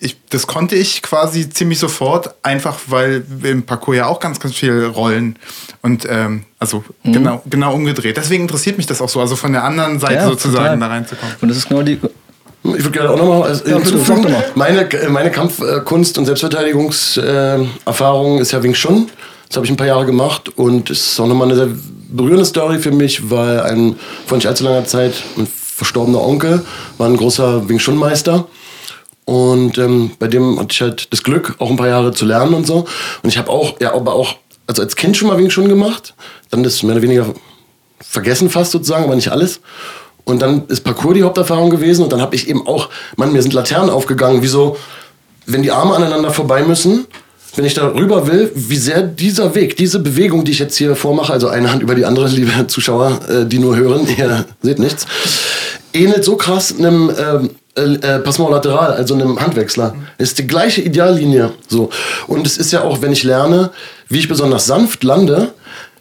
ich, das konnte ich quasi ziemlich sofort, einfach weil im Parcours ja auch ganz, ganz viel rollen. Und ähm, also mhm. genau, genau umgedreht. Deswegen interessiert mich das auch so, also von der anderen Seite ja, sozusagen total. da reinzukommen. Und das ist genau die ich würde gerne auch nochmal äh, ja, hinzufügen. Meine, meine Kampfkunst- und Selbstverteidigungserfahrung ist ja Wing Chun. Das habe ich ein paar Jahre gemacht und es ist auch nochmal eine sehr berührende Story für mich, weil ein vor nicht allzu langer Zeit ein verstorbener Onkel war ein großer Wing Chun Meister. Und ähm, bei dem hatte ich halt das Glück, auch ein paar Jahre zu lernen und so. Und ich habe auch, ja, aber auch, also als Kind schon mal Wing Chun gemacht. Dann ist mehr oder weniger vergessen fast sozusagen, aber nicht alles. Und dann ist Parcours die Haupterfahrung gewesen und dann habe ich eben auch, Mann, mir sind Laternen aufgegangen, wieso, wenn die Arme aneinander vorbei müssen, wenn ich da rüber will, wie sehr dieser Weg, diese Bewegung, die ich jetzt hier vormache, also eine Hand über die andere, liebe Zuschauer, äh, die nur hören, ihr seht nichts, ähnelt so krass einem ähm, äh, äh, Passement lateral, also einem Handwechsler. Es ist die gleiche Ideallinie. So. Und es ist ja auch, wenn ich lerne, wie ich besonders sanft lande,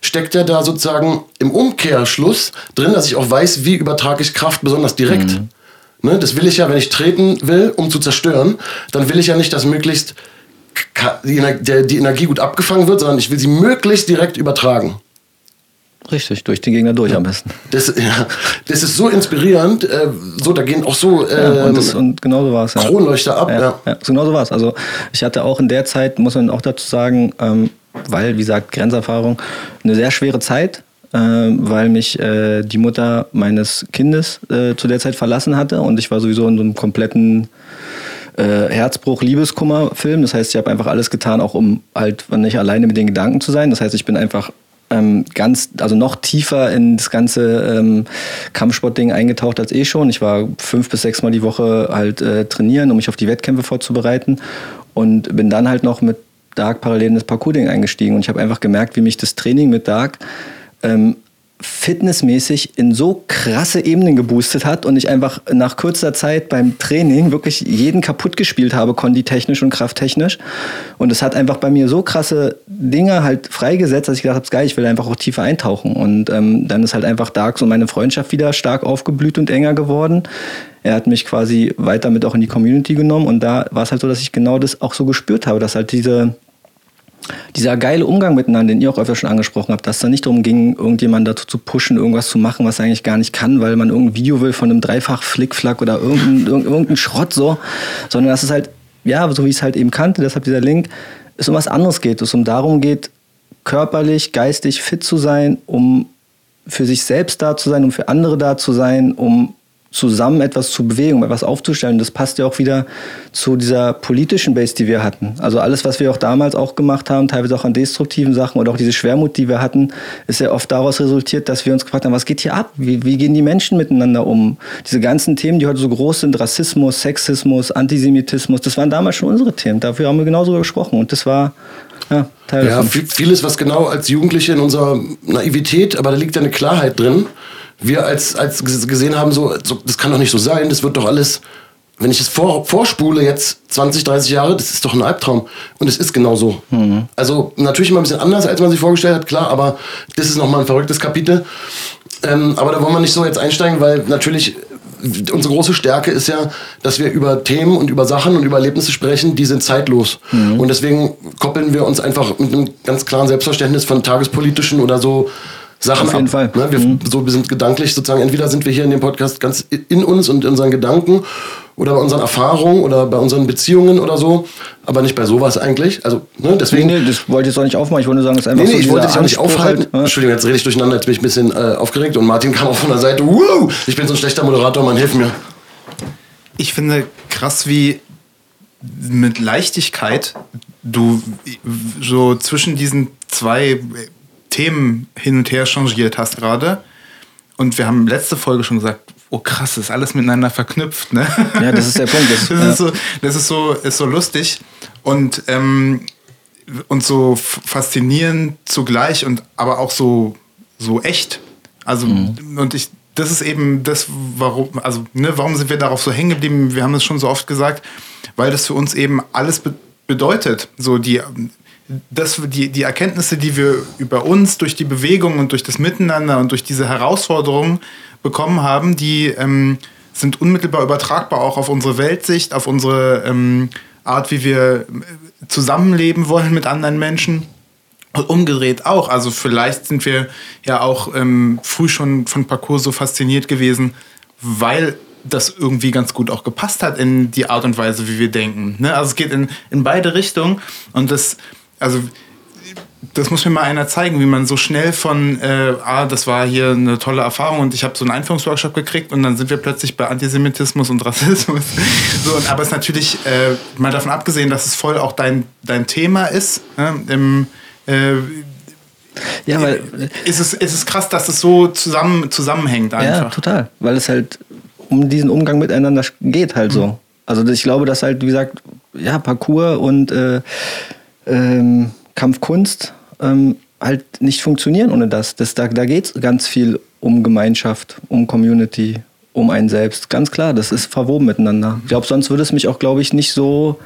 steckt ja da sozusagen im Umkehrschluss drin, dass ich auch weiß, wie übertrage ich Kraft besonders direkt. Mhm. Ne, das will ich ja, wenn ich treten will, um zu zerstören, dann will ich ja nicht, dass möglichst die, Energie gut abgefangen wird, sondern ich will sie möglichst direkt übertragen. Richtig, durch den Gegner durch am besten. Das, ja, das ist so inspirierend. Äh, so, da gehen auch so Ja, ähm, und, das, und genau so war es. Ja. Kronleuchter ab. Ja, Ja. ja. so genau so war es. Also ich hatte auch in der Zeit, muss man auch dazu sagen, ähm, weil, wie gesagt, Grenzerfahrung, eine sehr schwere Zeit, äh, weil mich äh, die Mutter meines Kindes äh, zu der Zeit verlassen hatte und ich war sowieso in so einem kompletten äh, Herzbruch, Liebeskummer-Film. Das heißt, ich habe einfach alles getan, auch um halt nicht alleine mit den Gedanken zu sein. Das heißt, ich bin einfach ähm, ganz, also noch tiefer in das ganze ähm, Kampfsportding eingetaucht als eh schon. Ich war fünf bis sechs Mal die Woche halt äh, trainieren, um mich auf die Wettkämpfe vorzubereiten und bin dann halt noch mit Dark parallel in das Parcours-Ding eingestiegen und ich habe einfach gemerkt, wie mich das Training mit Dark ähm, fitnessmäßig in so krasse Ebenen geboostet hat und ich einfach nach kurzer Zeit beim Training wirklich jeden kaputt gespielt habe, konditechnisch und krafttechnisch. Und es hat einfach bei mir so krasse Dinge halt freigesetzt, dass ich gedacht habe, geil, ich will einfach auch tiefer eintauchen. Und ähm, dann ist halt einfach Dark so meine Freundschaft wieder stark aufgeblüht und enger geworden. Er hat mich quasi weiter mit auch in die Community genommen und da war es halt so, dass ich genau das auch so gespürt habe, dass halt diese dieser geile Umgang miteinander, den ihr auch öfter schon angesprochen habt, dass es da nicht darum ging, irgendjemanden dazu zu pushen, irgendwas zu machen, was er eigentlich gar nicht kann, weil man irgendein Video will von einem Dreifach-Flickflack oder irgendein, irgendein, Schrott so, sondern dass es halt, ja, so wie ich es halt eben kannte, deshalb dieser Link, es um was anderes geht, es um darum geht, körperlich, geistig fit zu sein, um für sich selbst da zu sein, um für andere da zu sein, um zusammen etwas zu bewegen, um etwas aufzustellen. Das passt ja auch wieder zu dieser politischen Base, die wir hatten. Also alles, was wir auch damals auch gemacht haben, teilweise auch an destruktiven Sachen oder auch diese Schwermut, die wir hatten, ist ja oft daraus resultiert, dass wir uns gefragt haben, was geht hier ab? Wie, wie gehen die Menschen miteinander um? Diese ganzen Themen, die heute so groß sind, Rassismus, Sexismus, Antisemitismus, das waren damals schon unsere Themen. Dafür haben wir genauso gesprochen. Und das war ja, Teil Ja, vieles, was genau als Jugendliche in unserer Naivität, aber da liegt ja eine Klarheit drin. Wir als, als ges- gesehen haben, so, so, das kann doch nicht so sein, das wird doch alles, wenn ich es vor, vorspule jetzt 20, 30 Jahre, das ist doch ein Albtraum. Und es ist genau so. Also natürlich immer ein bisschen anders, als man sich vorgestellt hat, klar, aber das ist nochmal ein verrücktes Kapitel. Ähm, aber da wollen wir nicht so jetzt einsteigen, weil natürlich unsere große Stärke ist ja, dass wir über Themen und über Sachen und über Erlebnisse sprechen, die sind zeitlos. Und deswegen koppeln wir uns einfach mit einem ganz klaren Selbstverständnis von tagespolitischen oder so Sachen Auf jeden ab. Fall. Ne? Wir, so, wir sind gedanklich sozusagen, entweder sind wir hier in dem Podcast ganz in uns und in unseren Gedanken oder bei unseren Erfahrungen oder bei unseren Beziehungen oder so, aber nicht bei sowas eigentlich. Also, ne? Nee, deswegen. nee, das wollte ich jetzt auch nicht aufmachen. Ich wollte nur sagen, es ist einfach Nee, nee, so ich wollte dich auch nicht Anspruch aufhalten. Halt, ne? Entschuldigung, jetzt rede ich durcheinander, jetzt bin ich ein bisschen äh, aufgeregt und Martin kam auch von der Seite. Wow, ich bin so ein schlechter Moderator, Mann, hilf mir. Ich finde krass, wie mit Leichtigkeit du so zwischen diesen zwei Themen hin und her changiert hast gerade. Und wir haben letzte Folge schon gesagt, oh krass, ist alles miteinander verknüpft, ne? Ja, das ist der Punkt. Das, Das, ja. ist, so, das ist, so, ist so lustig und, ähm, und so faszinierend zugleich und aber auch so, so echt. Also, und ich, das ist eben das, warum, also, ne, warum sind wir darauf so hängen geblieben? Wir haben es schon so oft gesagt, weil das für uns eben alles be bedeutet. So die, das, die, die Erkenntnisse, die wir über uns durch die Bewegung und durch das Miteinander und durch diese Herausforderungen bekommen haben, die ähm, sind unmittelbar übertragbar auch auf unsere Weltsicht, auf unsere ähm, Art, wie wir äh, zusammenleben wollen mit anderen Menschen. Und umgedreht auch. Also vielleicht sind wir ja auch ähm, früh schon von Parcours so fasziniert gewesen, weil das irgendwie ganz gut auch gepasst hat in die Art und Weise, wie wir denken. Ne? Also es geht in, in beide Richtungen. Und das, also das muss mir mal einer zeigen, wie man so schnell von, äh, ah, das war hier eine tolle Erfahrung und ich habe so einen Einführungsworkshop gekriegt und dann sind wir plötzlich bei Antisemitismus und Rassismus. so, und, aber es ist natürlich, äh, mal davon abgesehen, dass es voll auch dein, dein Thema ist, ne, im, äh, ja, weil ist, es, ist es krass, dass es so zusammen, zusammenhängt Ja, einfach. total. Weil es halt um diesen Umgang miteinander geht halt Mhm. so. Also ich glaube, dass halt, wie gesagt, ja, Parcours und äh, ähm, Kampfkunst ähm, halt nicht funktionieren ohne das. das da da geht es ganz viel um Gemeinschaft, um Community, um einen selbst. Ganz klar, das ist verwoben miteinander. Ich glaube, sonst würde es mich auch, glaube ich, nicht so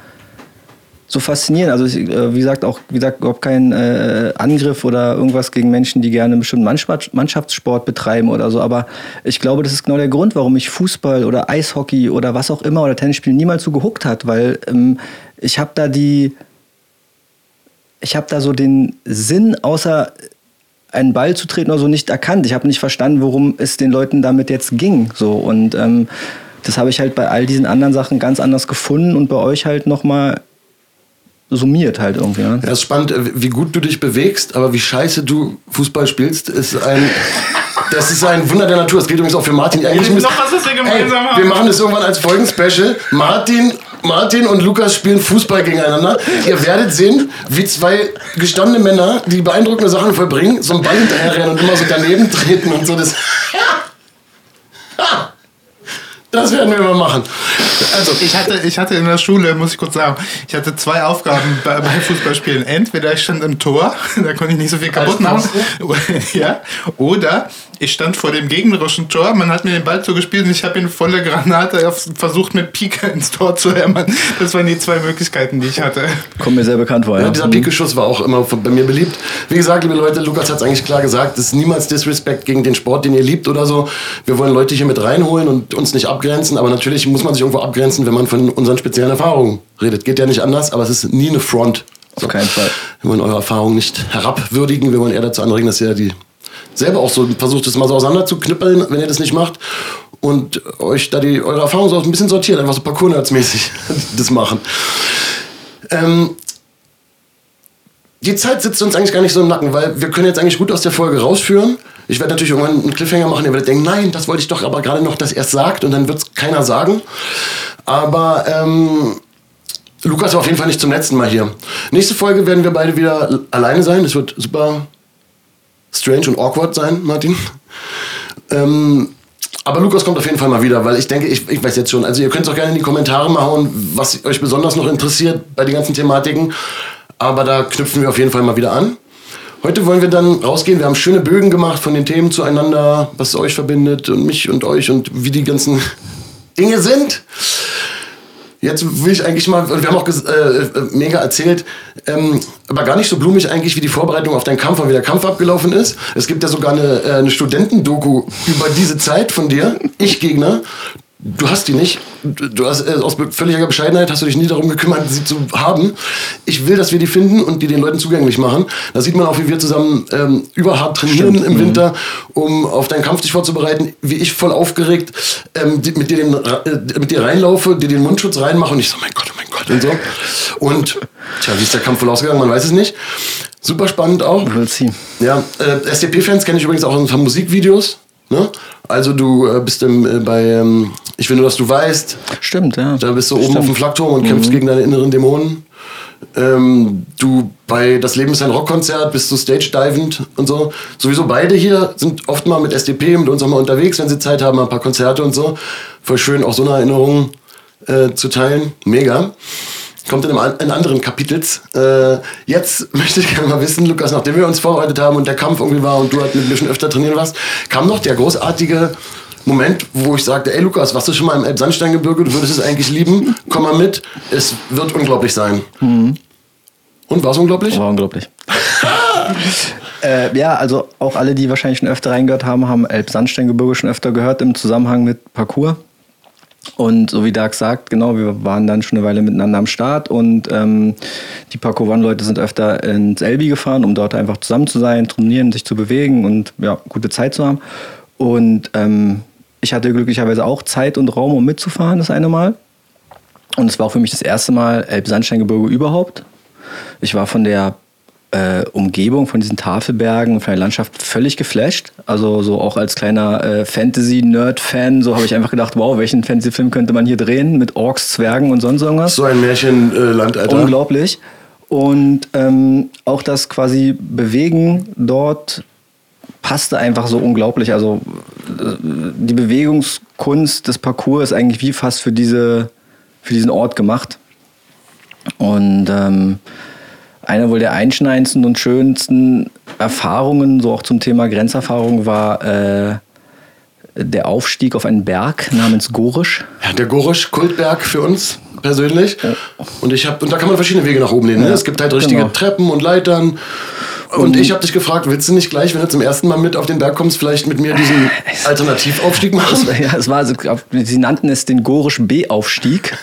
so faszinierend. Also äh, wie gesagt, auch wie gesagt, überhaupt kein äh, Angriff oder irgendwas gegen Menschen, die gerne einen bestimmten Mannschaftssport betreiben oder so. Aber ich glaube, das ist genau der Grund, warum mich Fußball oder Eishockey oder was auch immer oder Tennisspiel niemals so gehuckt hat, weil ähm, ich habe da die, ich habe da so den Sinn außer einen Ball zu treten oder so nicht erkannt. Ich habe nicht verstanden, worum es den Leuten damit jetzt ging. So und ähm, das habe ich halt bei all diesen anderen Sachen ganz anders gefunden und bei euch halt nochmal summiert halt irgendwie. Ne? Ja, ist spannend, äh, wie gut du dich bewegst, aber wie scheiße du Fußball spielst, ist ein. Das ist ein Wunder der Natur. Das gilt übrigens auch für Martin. Eigentlich noch was, was wir gemeinsam ey, Wir machen das irgendwann als Folgenspecial. Martin, Martin und Lukas spielen Fußball gegeneinander. Ihr werdet sehen, wie zwei gestandene Männer, die beeindruckende Sachen vollbringen, so einen Ball hinterherrennen und immer so daneben treten und so. Das. Das werden wir mal machen. Also ich hatte, ich hatte in der Schule, muss ich kurz sagen, ich hatte zwei Aufgaben bei, bei Fußballspielen. Entweder ich stand im Tor, da konnte ich nicht so viel kaputt machen. Ja, oder ich stand vor dem gegnerischen Tor, man hat mir den Ball zugespielt und ich habe ihn volle Granate versucht mit Pike ins Tor zu hämmern. Das waren die zwei Möglichkeiten, die ich hatte. Kommt mir sehr bekannt vor, ja. ja dieser mhm. Pike-Schuss war auch immer bei mir beliebt. Wie gesagt, liebe Leute, Lukas hat es eigentlich klar gesagt, es ist niemals Disrespect gegen den Sport, den ihr liebt oder so. Wir wollen Leute hier mit reinholen und uns nicht abgrenzen, aber natürlich muss man sich irgendwo abgrenzen, wenn man von unseren speziellen Erfahrungen redet. Geht ja nicht anders, aber es ist nie eine Front. So. Auf keinen Fall. Wir wollen eure Erfahrungen nicht herabwürdigen, wir wollen eher dazu anregen, dass ihr die selber auch so versucht, das mal so auseinanderzuknüppeln, wenn ihr das nicht macht. Und euch da die, eure Erfahrungen so ein bisschen sortieren, einfach so Parkour-Nerds-mäßig das machen. Ähm, die Zeit sitzt uns eigentlich gar nicht so im Nacken, weil wir können jetzt eigentlich gut aus der Folge rausführen. Ich werde natürlich irgendwann einen Cliffhanger machen, ihr werdet denken, nein, das wollte ich doch aber gerade noch, dass er es sagt und dann wird es keiner sagen. Aber ähm, Lukas war auf jeden Fall nicht zum letzten Mal hier. Nächste Folge werden wir beide wieder alleine sein. Das wird super strange und awkward sein, Martin. Ähm, aber Lukas kommt auf jeden Fall mal wieder, weil ich denke, ich, ich weiß jetzt schon, also ihr könnt es auch gerne in die Kommentare mal hauen, was euch besonders noch interessiert bei den ganzen Thematiken. Aber da knüpfen wir auf jeden Fall mal wieder an. Heute wollen wir dann rausgehen. Wir haben schöne Bögen gemacht von den Themen zueinander, was euch verbindet und mich und euch und wie die ganzen Dinge sind. Jetzt will ich eigentlich mal, wir haben auch äh, äh, mega erzählt, ähm, aber gar nicht so blumig eigentlich, wie die Vorbereitung auf deinen Kampf und wie der Kampf abgelaufen ist. Es gibt ja sogar eine, äh, eine Studentendoku über diese Zeit von dir, Ich Gegner. Du hast die nicht. Du hast äh, aus völliger Bescheidenheit hast du dich nie darum gekümmert, sie zu haben. Ich will, dass wir die finden und die den Leuten zugänglich machen. Da sieht man auch, wie wir zusammen ähm, überhart trainieren Stimmt. im mhm. Winter, um auf deinen Kampf dich vorzubereiten. Wie ich voll aufgeregt ähm, mit, dir den, äh, mit dir reinlaufe, dir den Mundschutz reinmache und ich so, mein Gott, oh mein Gott und so. Und tja, wie ist der Kampf wohl ausgegangen? Man weiß es nicht. Super spannend auch. Ja, äh, SDP-Fans kenne ich übrigens auch von Musikvideos. Ne? Also du äh, bist im, äh, bei ähm, Ich will nur, dass du weißt. Stimmt, ja. Da bist du oben auf dem Flakturm und mhm. kämpfst gegen deine inneren Dämonen. Ähm, du bei Das Leben ist ein Rockkonzert bist du stage-divend und so. Sowieso beide hier sind oft mal mit SDP, mit uns auch mal unterwegs, wenn sie Zeit haben, ein paar Konzerte und so. Voll schön, auch so eine Erinnerung äh, zu teilen. Mega kommt in einem in anderen Kapitels. Äh, jetzt möchte ich gerne mal wissen, Lukas, nachdem wir uns vorbereitet haben und der Kampf irgendwie war und du halt ein bisschen öfter trainieren warst, kam noch der großartige Moment, wo ich sagte, ey Lukas, warst du schon mal im Elbsandsteingebirge? Du würdest es eigentlich lieben. Komm mal mit. Es wird unglaublich sein. Mhm. Und war es unglaublich? War unglaublich. äh, ja, also auch alle, die wahrscheinlich schon öfter reingehört haben, haben Elbsandsteingebirge schon öfter gehört im Zusammenhang mit Parcours. Und so wie Dark sagt, genau, wir waren dann schon eine Weile miteinander am Start und ähm, die Paco One-Leute sind öfter ins Elbi gefahren, um dort einfach zusammen zu sein, trainieren, sich zu bewegen und ja, gute Zeit zu haben. Und ähm, ich hatte glücklicherweise auch Zeit und Raum, um mitzufahren, das eine Mal. Und es war auch für mich das erste Mal Elbsandsteingebirge überhaupt. Ich war von der äh, Umgebung, von diesen Tafelbergen, von der Landschaft völlig geflasht. Also so auch als kleiner äh, Fantasy-Nerd-Fan, so habe ich einfach gedacht, wow, welchen Fantasy-Film könnte man hier drehen mit Orks, Zwergen und sonst irgendwas. So ein Märchenland, äh, Alter. Unglaublich. Und ähm, auch das quasi Bewegen dort passte einfach so unglaublich. Also äh, die Bewegungskunst des Parcours ist eigentlich wie fast für, diese, für diesen Ort gemacht. Und ähm, eine wohl der einschneidendsten und schönsten Erfahrungen, so auch zum Thema Grenzerfahrung, war äh, der Aufstieg auf einen Berg namens Gorisch. Ja, der Gorisch, Kultberg für uns persönlich. Und ich habe und da kann man verschiedene Wege nach oben nehmen. Ne? Ja, Es gibt halt richtige genau. Treppen und Leitern. Und ich habe dich gefragt, willst du nicht gleich, wenn du zum ersten Mal mit auf den Berg kommst, vielleicht mit mir diesen Alternativaufstieg machen? Ja, es war also, sie nannten es den Gorisch B-Aufstieg.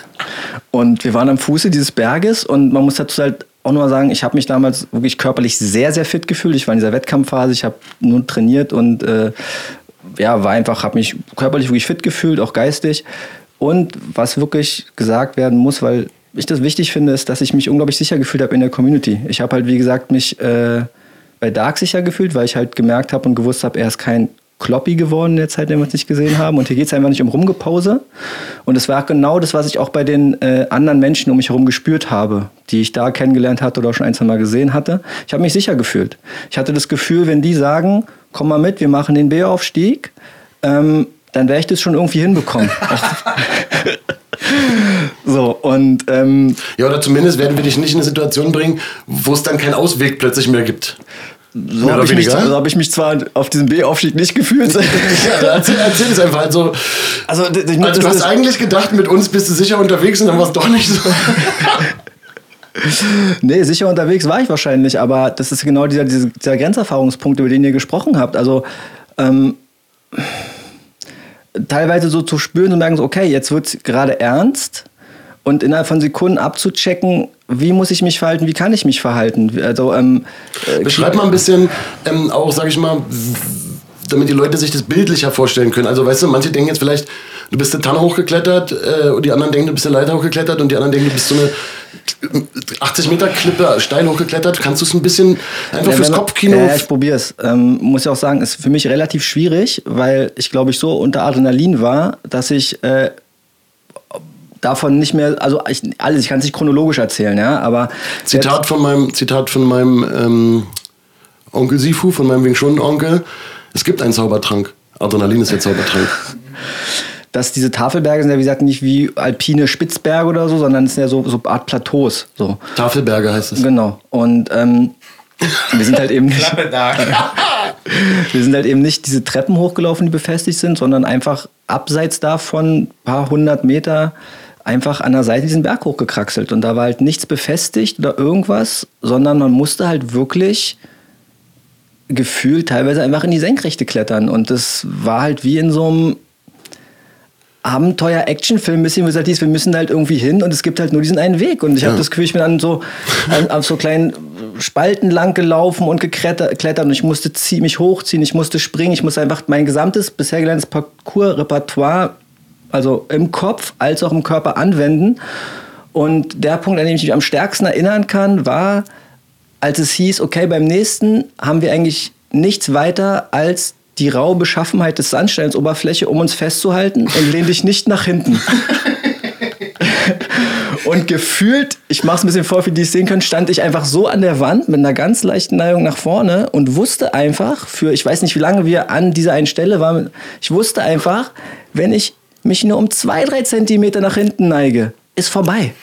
Und wir waren am Fuße dieses Berges und man muss dazu halt auch nur sagen, ich habe mich damals wirklich körperlich sehr, sehr fit gefühlt. Ich war in dieser Wettkampfphase, ich habe nur trainiert und äh, ja, war einfach, habe mich körperlich wirklich fit gefühlt, auch geistig. Und was wirklich gesagt werden muss, weil ich das wichtig finde, ist, dass ich mich unglaublich sicher gefühlt habe in der Community. Ich habe halt, wie gesagt, mich äh, bei Dark sicher gefühlt, weil ich halt gemerkt habe und gewusst habe, er ist kein Kloppy geworden in der Zeit, der wir uns nicht gesehen haben. Und hier geht es einfach nicht um Rumgepause. Und es war genau das, was ich auch bei den äh, anderen Menschen um mich herum gespürt habe, die ich da kennengelernt hatte oder auch schon ein, zwei Mal gesehen hatte. Ich habe mich sicher gefühlt. Ich hatte das Gefühl, wenn die sagen, komm mal mit, wir machen den B-Aufstieg, ähm, dann werde ich das schon irgendwie hinbekommen. so, und ähm, Ja, oder zumindest werden wir dich nicht in eine Situation bringen, wo es dann keinen Ausweg plötzlich mehr gibt. So habe ich, mich- hab ich mich zwar auf diesem B-Aufstieg nicht gefühlt. Ja, erzähl, erzähl es einfach. Also, also, d- also du hast eigentlich gedacht, mit uns bist du sicher unterwegs und dann war es doch nicht so. Nee, sicher unterwegs war ich wahrscheinlich, aber das ist genau dieser, dieser, dieser Grenzerfahrungspunkt, über den ihr gesprochen habt. Also ähm, teilweise so zu spüren und merken, so, okay, jetzt wird es gerade ernst und innerhalb von Sekunden abzuchecken, wie muss ich mich verhalten, wie kann ich mich verhalten. Also ähm, äh, Beschreib mal ein bisschen ähm, auch, sag ich mal, damit die Leute sich das bildlicher vorstellen können. Also, weißt du, manche denken jetzt vielleicht, du bist eine Tanne hochgeklettert äh, und die anderen denken, du bist eine Leiter hochgeklettert und die anderen denken, du bist so eine 80 Meter Klippe steil hochgeklettert. Kannst du es ein bisschen einfach Ja, fürs man- Kopfkino? Ja, ich probiere es. Ähm, muss ich auch sagen, ist für mich relativ schwierig, weil ich glaube ich so unter Adrenalin war, dass ich äh, davon nicht mehr, also ich, alles, ich kann es nicht chronologisch erzählen, ja, aber Zitat von meinem, Zitat von meinem ähm, Onkel Sifu, von meinem Wing Chun Onkel. Es gibt einen Zaubertrank. Adrenalin ist der Zaubertrank. dass diese Tafelberge sind ja wie gesagt nicht wie alpine Spitzberge oder so, sondern es sind ja so, so Art Plateaus. So. Tafelberge heißt es. Genau. Und ähm, wir sind halt eben nicht. Klappe da. Wir sind halt eben nicht diese Treppen hochgelaufen, die befestigt sind, sondern einfach abseits davon, ein paar hundert Meter, einfach an der Seite diesen Berg hochgekraxelt. Und da war halt nichts befestigt oder irgendwas, sondern man musste halt wirklich gefühlt teilweise einfach in die Senkrechte klettern. Und das war halt wie in so einem Abenteuer-Action-Film, ein bisschen, wo es halt hieß, wir müssen halt irgendwie hin und es gibt halt nur diesen einen Weg. Und ich habe das Gefühl, ich bin an so, an, auf so kleinen Spalten lang gelaufen und geklettert klettert und ich musste zieh, mich hochziehen, ich musste springen, ich musste einfach mein gesamtes bisher gelerntes Parcours-Repertoire, also im Kopf als auch im Körper anwenden. Und der Punkt, an dem ich mich am stärksten erinnern kann, war, als es hieß, okay, beim nächsten haben wir eigentlich nichts weiter als die raue Beschaffenheit des Sandsteinsoberfläche, um uns festzuhalten und lehn dich nicht nach hinten. und gefühlt, ich mache es ein bisschen vor, für die es sehen können, stand ich einfach so an der Wand mit einer ganz leichten Neigung nach vorne und wusste einfach, für ich weiß nicht, wie lange wir an dieser einen Stelle waren, ich wusste einfach, wenn ich mich nur um zwei, drei Zentimeter nach hinten neige, ist vorbei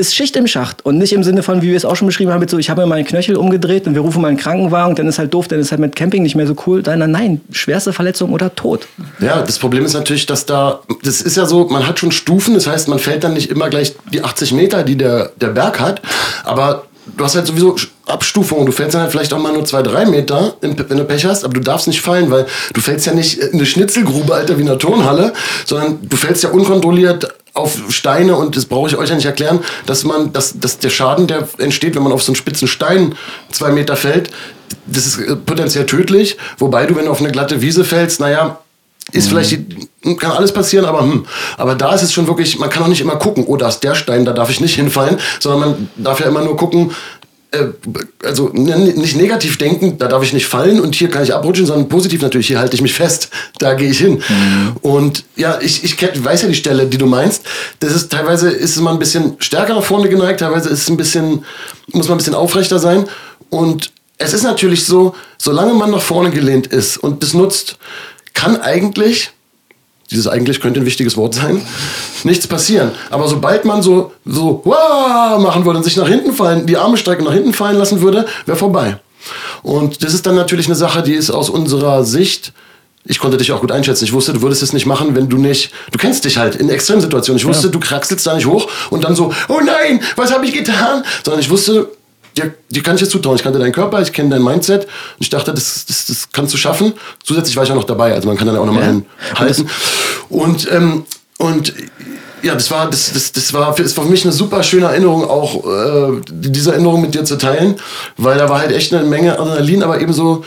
ist Schicht im Schacht und nicht im Sinne von, wie wir es auch schon beschrieben haben, mit so, ich habe mir meinen Knöchel umgedreht und wir rufen mal einen Krankenwagen, dann ist halt doof, dann ist halt mit Camping nicht mehr so cool. Nein, nein, nein, schwerste Verletzung oder Tod. Ja, das Problem ist natürlich, dass da, das ist ja so, man hat schon Stufen, das heißt, man fällt dann nicht immer gleich die 80 Meter, die der, der Berg hat, aber du hast halt sowieso Abstufungen, du fällst dann halt vielleicht auch mal nur zwei, drei Meter, wenn du Pech hast, aber du darfst nicht fallen, weil du fällst ja nicht in eine Schnitzelgrube, Alter, wie in einer Turnhalle, sondern du fällst ja unkontrolliert auf Steine und das brauche ich euch ja nicht erklären, dass man, dass, dass der Schaden, der entsteht, wenn man auf so einen spitzen Stein zwei Meter fällt, das ist äh, potenziell tödlich, wobei du, wenn du auf eine glatte Wiese fällst, naja, ist vielleicht, die- kann alles passieren, aber hm. Aber da ist es schon wirklich, man kann auch nicht immer gucken, oh, da ist der Stein, da darf ich nicht hinfallen, sondern man darf ja immer nur gucken, äh, also n- nicht negativ denken, da darf ich nicht fallen und hier kann ich abrutschen, sondern positiv natürlich, hier halte ich mich fest, da gehe ich hin. Und ja, ich, ich weiß ja die Stelle, die du meinst. Das ist teilweise ist mal ein bisschen stärker nach vorne geneigt, teilweise ist es ein bisschen, muss man ein bisschen aufrechter sein. Und es ist natürlich so, solange man nach vorne gelehnt ist und das nutzt, kann eigentlich dieses eigentlich könnte ein wichtiges Wort sein, nichts passieren. Aber sobald man so, so, machen würde und sich nach hinten fallen, die Arme strecken, nach hinten fallen lassen würde, wäre vorbei. Und das ist dann natürlich eine Sache, die ist aus unserer Sicht ich konnte dich auch gut einschätzen. Ich wusste, du würdest es nicht machen, wenn du nicht. Du kennst dich halt in Extremsituationen. Ich wusste, Ja. du kraxelst da nicht hoch und dann so, oh nein, was habe ich getan? Sondern ich wusste, dir, dir kann ich jetzt zutrauen. Ich kannte deinen Körper, ich kenne dein Mindset und ich dachte, das, das, das kannst du schaffen. Zusätzlich war ich auch noch dabei, also man kann dann auch nochmal Ja. halten. Und, ähm, und ja, das war, das, das, das war, für, das war für mich eine super schöne Erinnerung, auch äh, diese Erinnerung mit dir zu teilen, weil da war halt echt eine Menge Adrenalin, aber eben so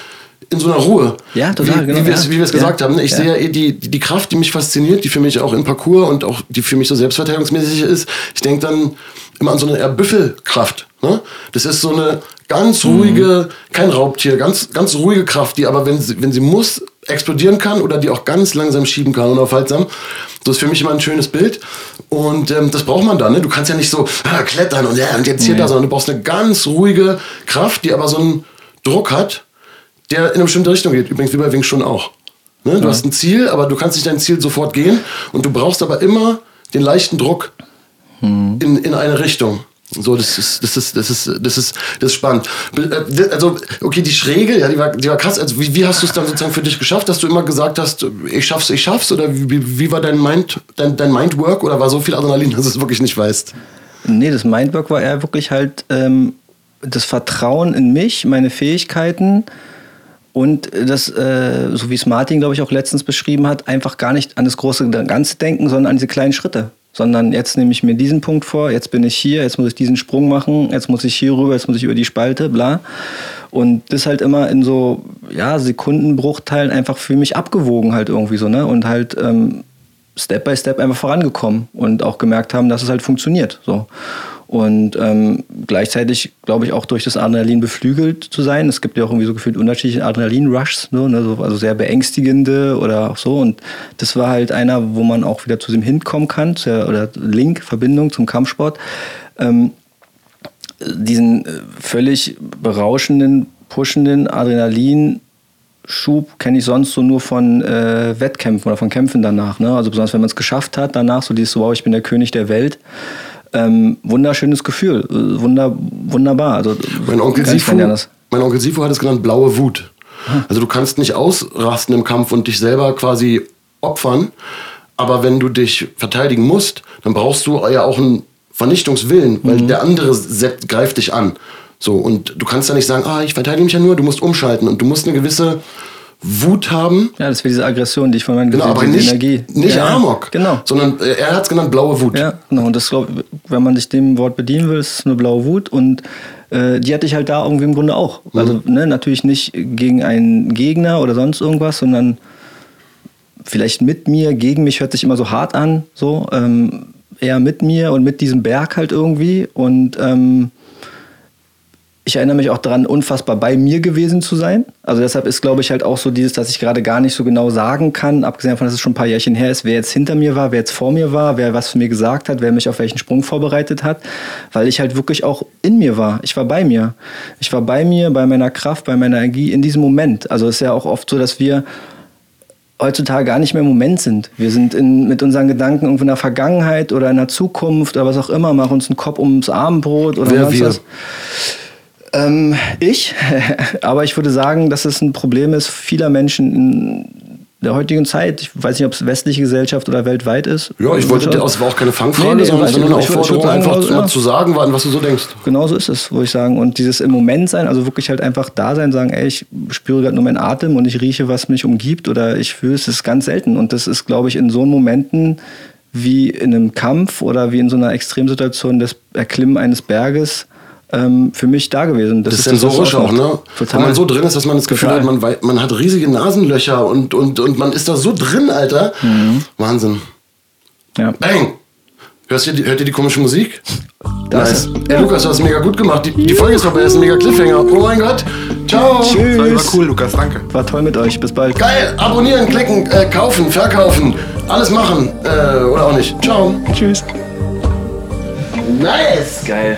in so einer Ruhe. Ja, total, Wie, genau, wie wir es ja. Ja. gesagt haben. Ich Ja. sehe eh die, die Kraft, die mich fasziniert, die für mich auch im Parcours und auch die für mich so selbstverteidigungsmäßig ist. Ich denke dann immer an so eine eher Büffelkraft. Ne? Das ist so eine ganz ruhige, kein Raubtier, ganz, ganz ruhige Kraft, die aber, wenn sie, wenn sie muss, explodieren kann oder die auch ganz langsam schieben kann, unaufhaltsam. Das ist für mich immer ein schönes Bild. Und ähm, das braucht man dann. Ne? Du kannst ja nicht so ah, klettern und, ja, und jetzt hier Nee. da, sondern du brauchst eine ganz ruhige Kraft, die aber so einen Druck hat, der in eine bestimmte Richtung geht. Übrigens wie bei Wing schon auch. Ne? Du hast ein Ziel, aber du kannst nicht dein Ziel sofort gehen. Und du brauchst aber immer den leichten Druck in, in eine Richtung. So, das ist, das ist, das ist, das ist, das ist spannend. Äh, Also, okay, die Schräge, ja, die war, die war krass. Also, wie, wie hast du es dann sozusagen für dich geschafft, dass du immer gesagt hast, ich schaff's, ich schaff's? Oder wie, wie war dein Mind, dein, dein Mindwork? Oder war so viel Adrenalin, dass du es wirklich nicht weißt? Nee, das Mindwork war eher wirklich halt ähm, das Vertrauen in mich, meine Fähigkeiten und das, äh, so wie es Martin, glaube ich, auch letztens beschrieben hat, einfach gar nicht an das große Ganze denken, sondern an diese kleinen Schritte. Sondern jetzt nehme ich mir diesen Punkt vor, jetzt bin ich hier, jetzt muss ich diesen Sprung machen, jetzt muss ich hier rüber, jetzt muss ich über die Spalte, bla. Und das halt immer in so ja, Sekundenbruchteilen einfach für mich abgewogen halt irgendwie so, ne? Und halt ähm, Step by Step einfach vorangekommen und auch gemerkt haben, dass es halt funktioniert. So. Und ähm, gleichzeitig, glaube ich, auch durch das Adrenalin beflügelt zu sein. Es gibt ja auch irgendwie so gefühlt unterschiedliche Adrenalin-Rushs, ne? so, also sehr beängstigende oder auch so. Und das war halt einer, wo man auch wieder zu dem hinkommen kann, zu der, oder Link, Verbindung zum Kampfsport. Ähm, diesen äh, völlig berauschenden, pushenden Adrenalin Schub kenne ich sonst so nur von äh, Wettkämpfen oder von Kämpfen danach. Ne? Also besonders wenn man es geschafft hat, danach so dieses, wow, ich bin der König der Welt. Ähm, wunderschönes Gefühl, äh, wunder, wunderbar. Also, Mein Onkel, Sifu, mein Onkel Sifu hat es genannt blaue Wut. Also du kannst nicht ausrasten im Kampf und dich selber quasi opfern, aber wenn du dich verteidigen musst, dann brauchst du ja auch einen Vernichtungswillen, weil Mhm. der andere set, greift dich an. So, und du kannst ja nicht sagen, ah, ich verteidige mich ja nur, du musst umschalten und du musst eine gewisse Wut haben, Ja, das wäre diese Aggression, die ich von meiner genau, aber nicht, Energie. nicht ja, Amok, Genau. sondern äh, er hat es genannt blaue Wut. Ja, genau. Und das glaub, wenn man sich dem Wort bedienen will, ist es eine blaue Wut. Und äh, die hatte ich halt da irgendwie im Grunde auch. Also ne, natürlich nicht gegen einen Gegner oder sonst irgendwas, sondern vielleicht mit mir, gegen mich hört sich immer so hart an. So ähm, eher mit mir und mit diesem Berg halt irgendwie. Und ähm, ich erinnere mich auch daran, unfassbar bei mir gewesen zu sein. Also deshalb ist, glaube ich, halt auch so dieses, dass ich gerade gar nicht so genau sagen kann, abgesehen davon, dass es schon ein paar Jährchen her ist, wer jetzt hinter mir war, wer jetzt vor mir war, wer was für mir gesagt hat, wer mich auf welchen Sprung vorbereitet hat, weil ich halt wirklich auch in mir war. Ich war bei mir. Ich war bei mir, bei meiner Kraft, bei meiner Energie in diesem Moment. Also es ist ja auch oft so, dass wir heutzutage gar nicht mehr im Moment sind. Wir sind in, mit unseren Gedanken irgendwo in der Vergangenheit oder in der Zukunft oder was auch immer, machen uns einen Kopf ums Abendbrot oder Wer sonst wir? was. Ähm, ich, aber ich würde sagen, dass es ein Problem ist vieler Menschen in der heutigen Zeit. Ich weiß nicht, ob es westliche Gesellschaft oder weltweit ist. Ja, ich wollte dir, das war auch keine Fangfrage, Nee, nee, sondern nur eine Aufforderung, einfach zu, ja. zu sagen, wa- was du so denkst. Genau so ist es, würde ich sagen. Und dieses im Moment sein, also wirklich halt einfach da sein, sagen, ey, ich spüre gerade nur meinen Atem und ich rieche, was mich umgibt oder ich fühle es, ist ganz selten. Und das ist, glaube ich, in so Momenten wie in einem Kampf oder wie in so einer Extremsituation des Erklimmen eines Berges ähm, für mich da gewesen. Das ist was sensorisch auch, ne? Total. Wenn man so drin ist, dass man das Gefühl Total. hat, man, man hat riesige Nasenlöcher und, und, und man ist da so drin, Alter. Mhm. Wahnsinn. Ja. Bang! Hörst ihr die, hört ihr die komische Musik? Das- nice. ja. Lukas, du hast mega gut gemacht. Die, die Folge ist vorbei, das ist ein mega Cliffhanger. Oh mein Gott. Ciao. Das war Tschüss. cool, Lukas, danke. War toll mit euch. Bis bald. Geil. Abonnieren, klicken, äh, kaufen, verkaufen. Alles machen. Äh, oder auch nicht. Ciao. Tschüss. Nice. Geil.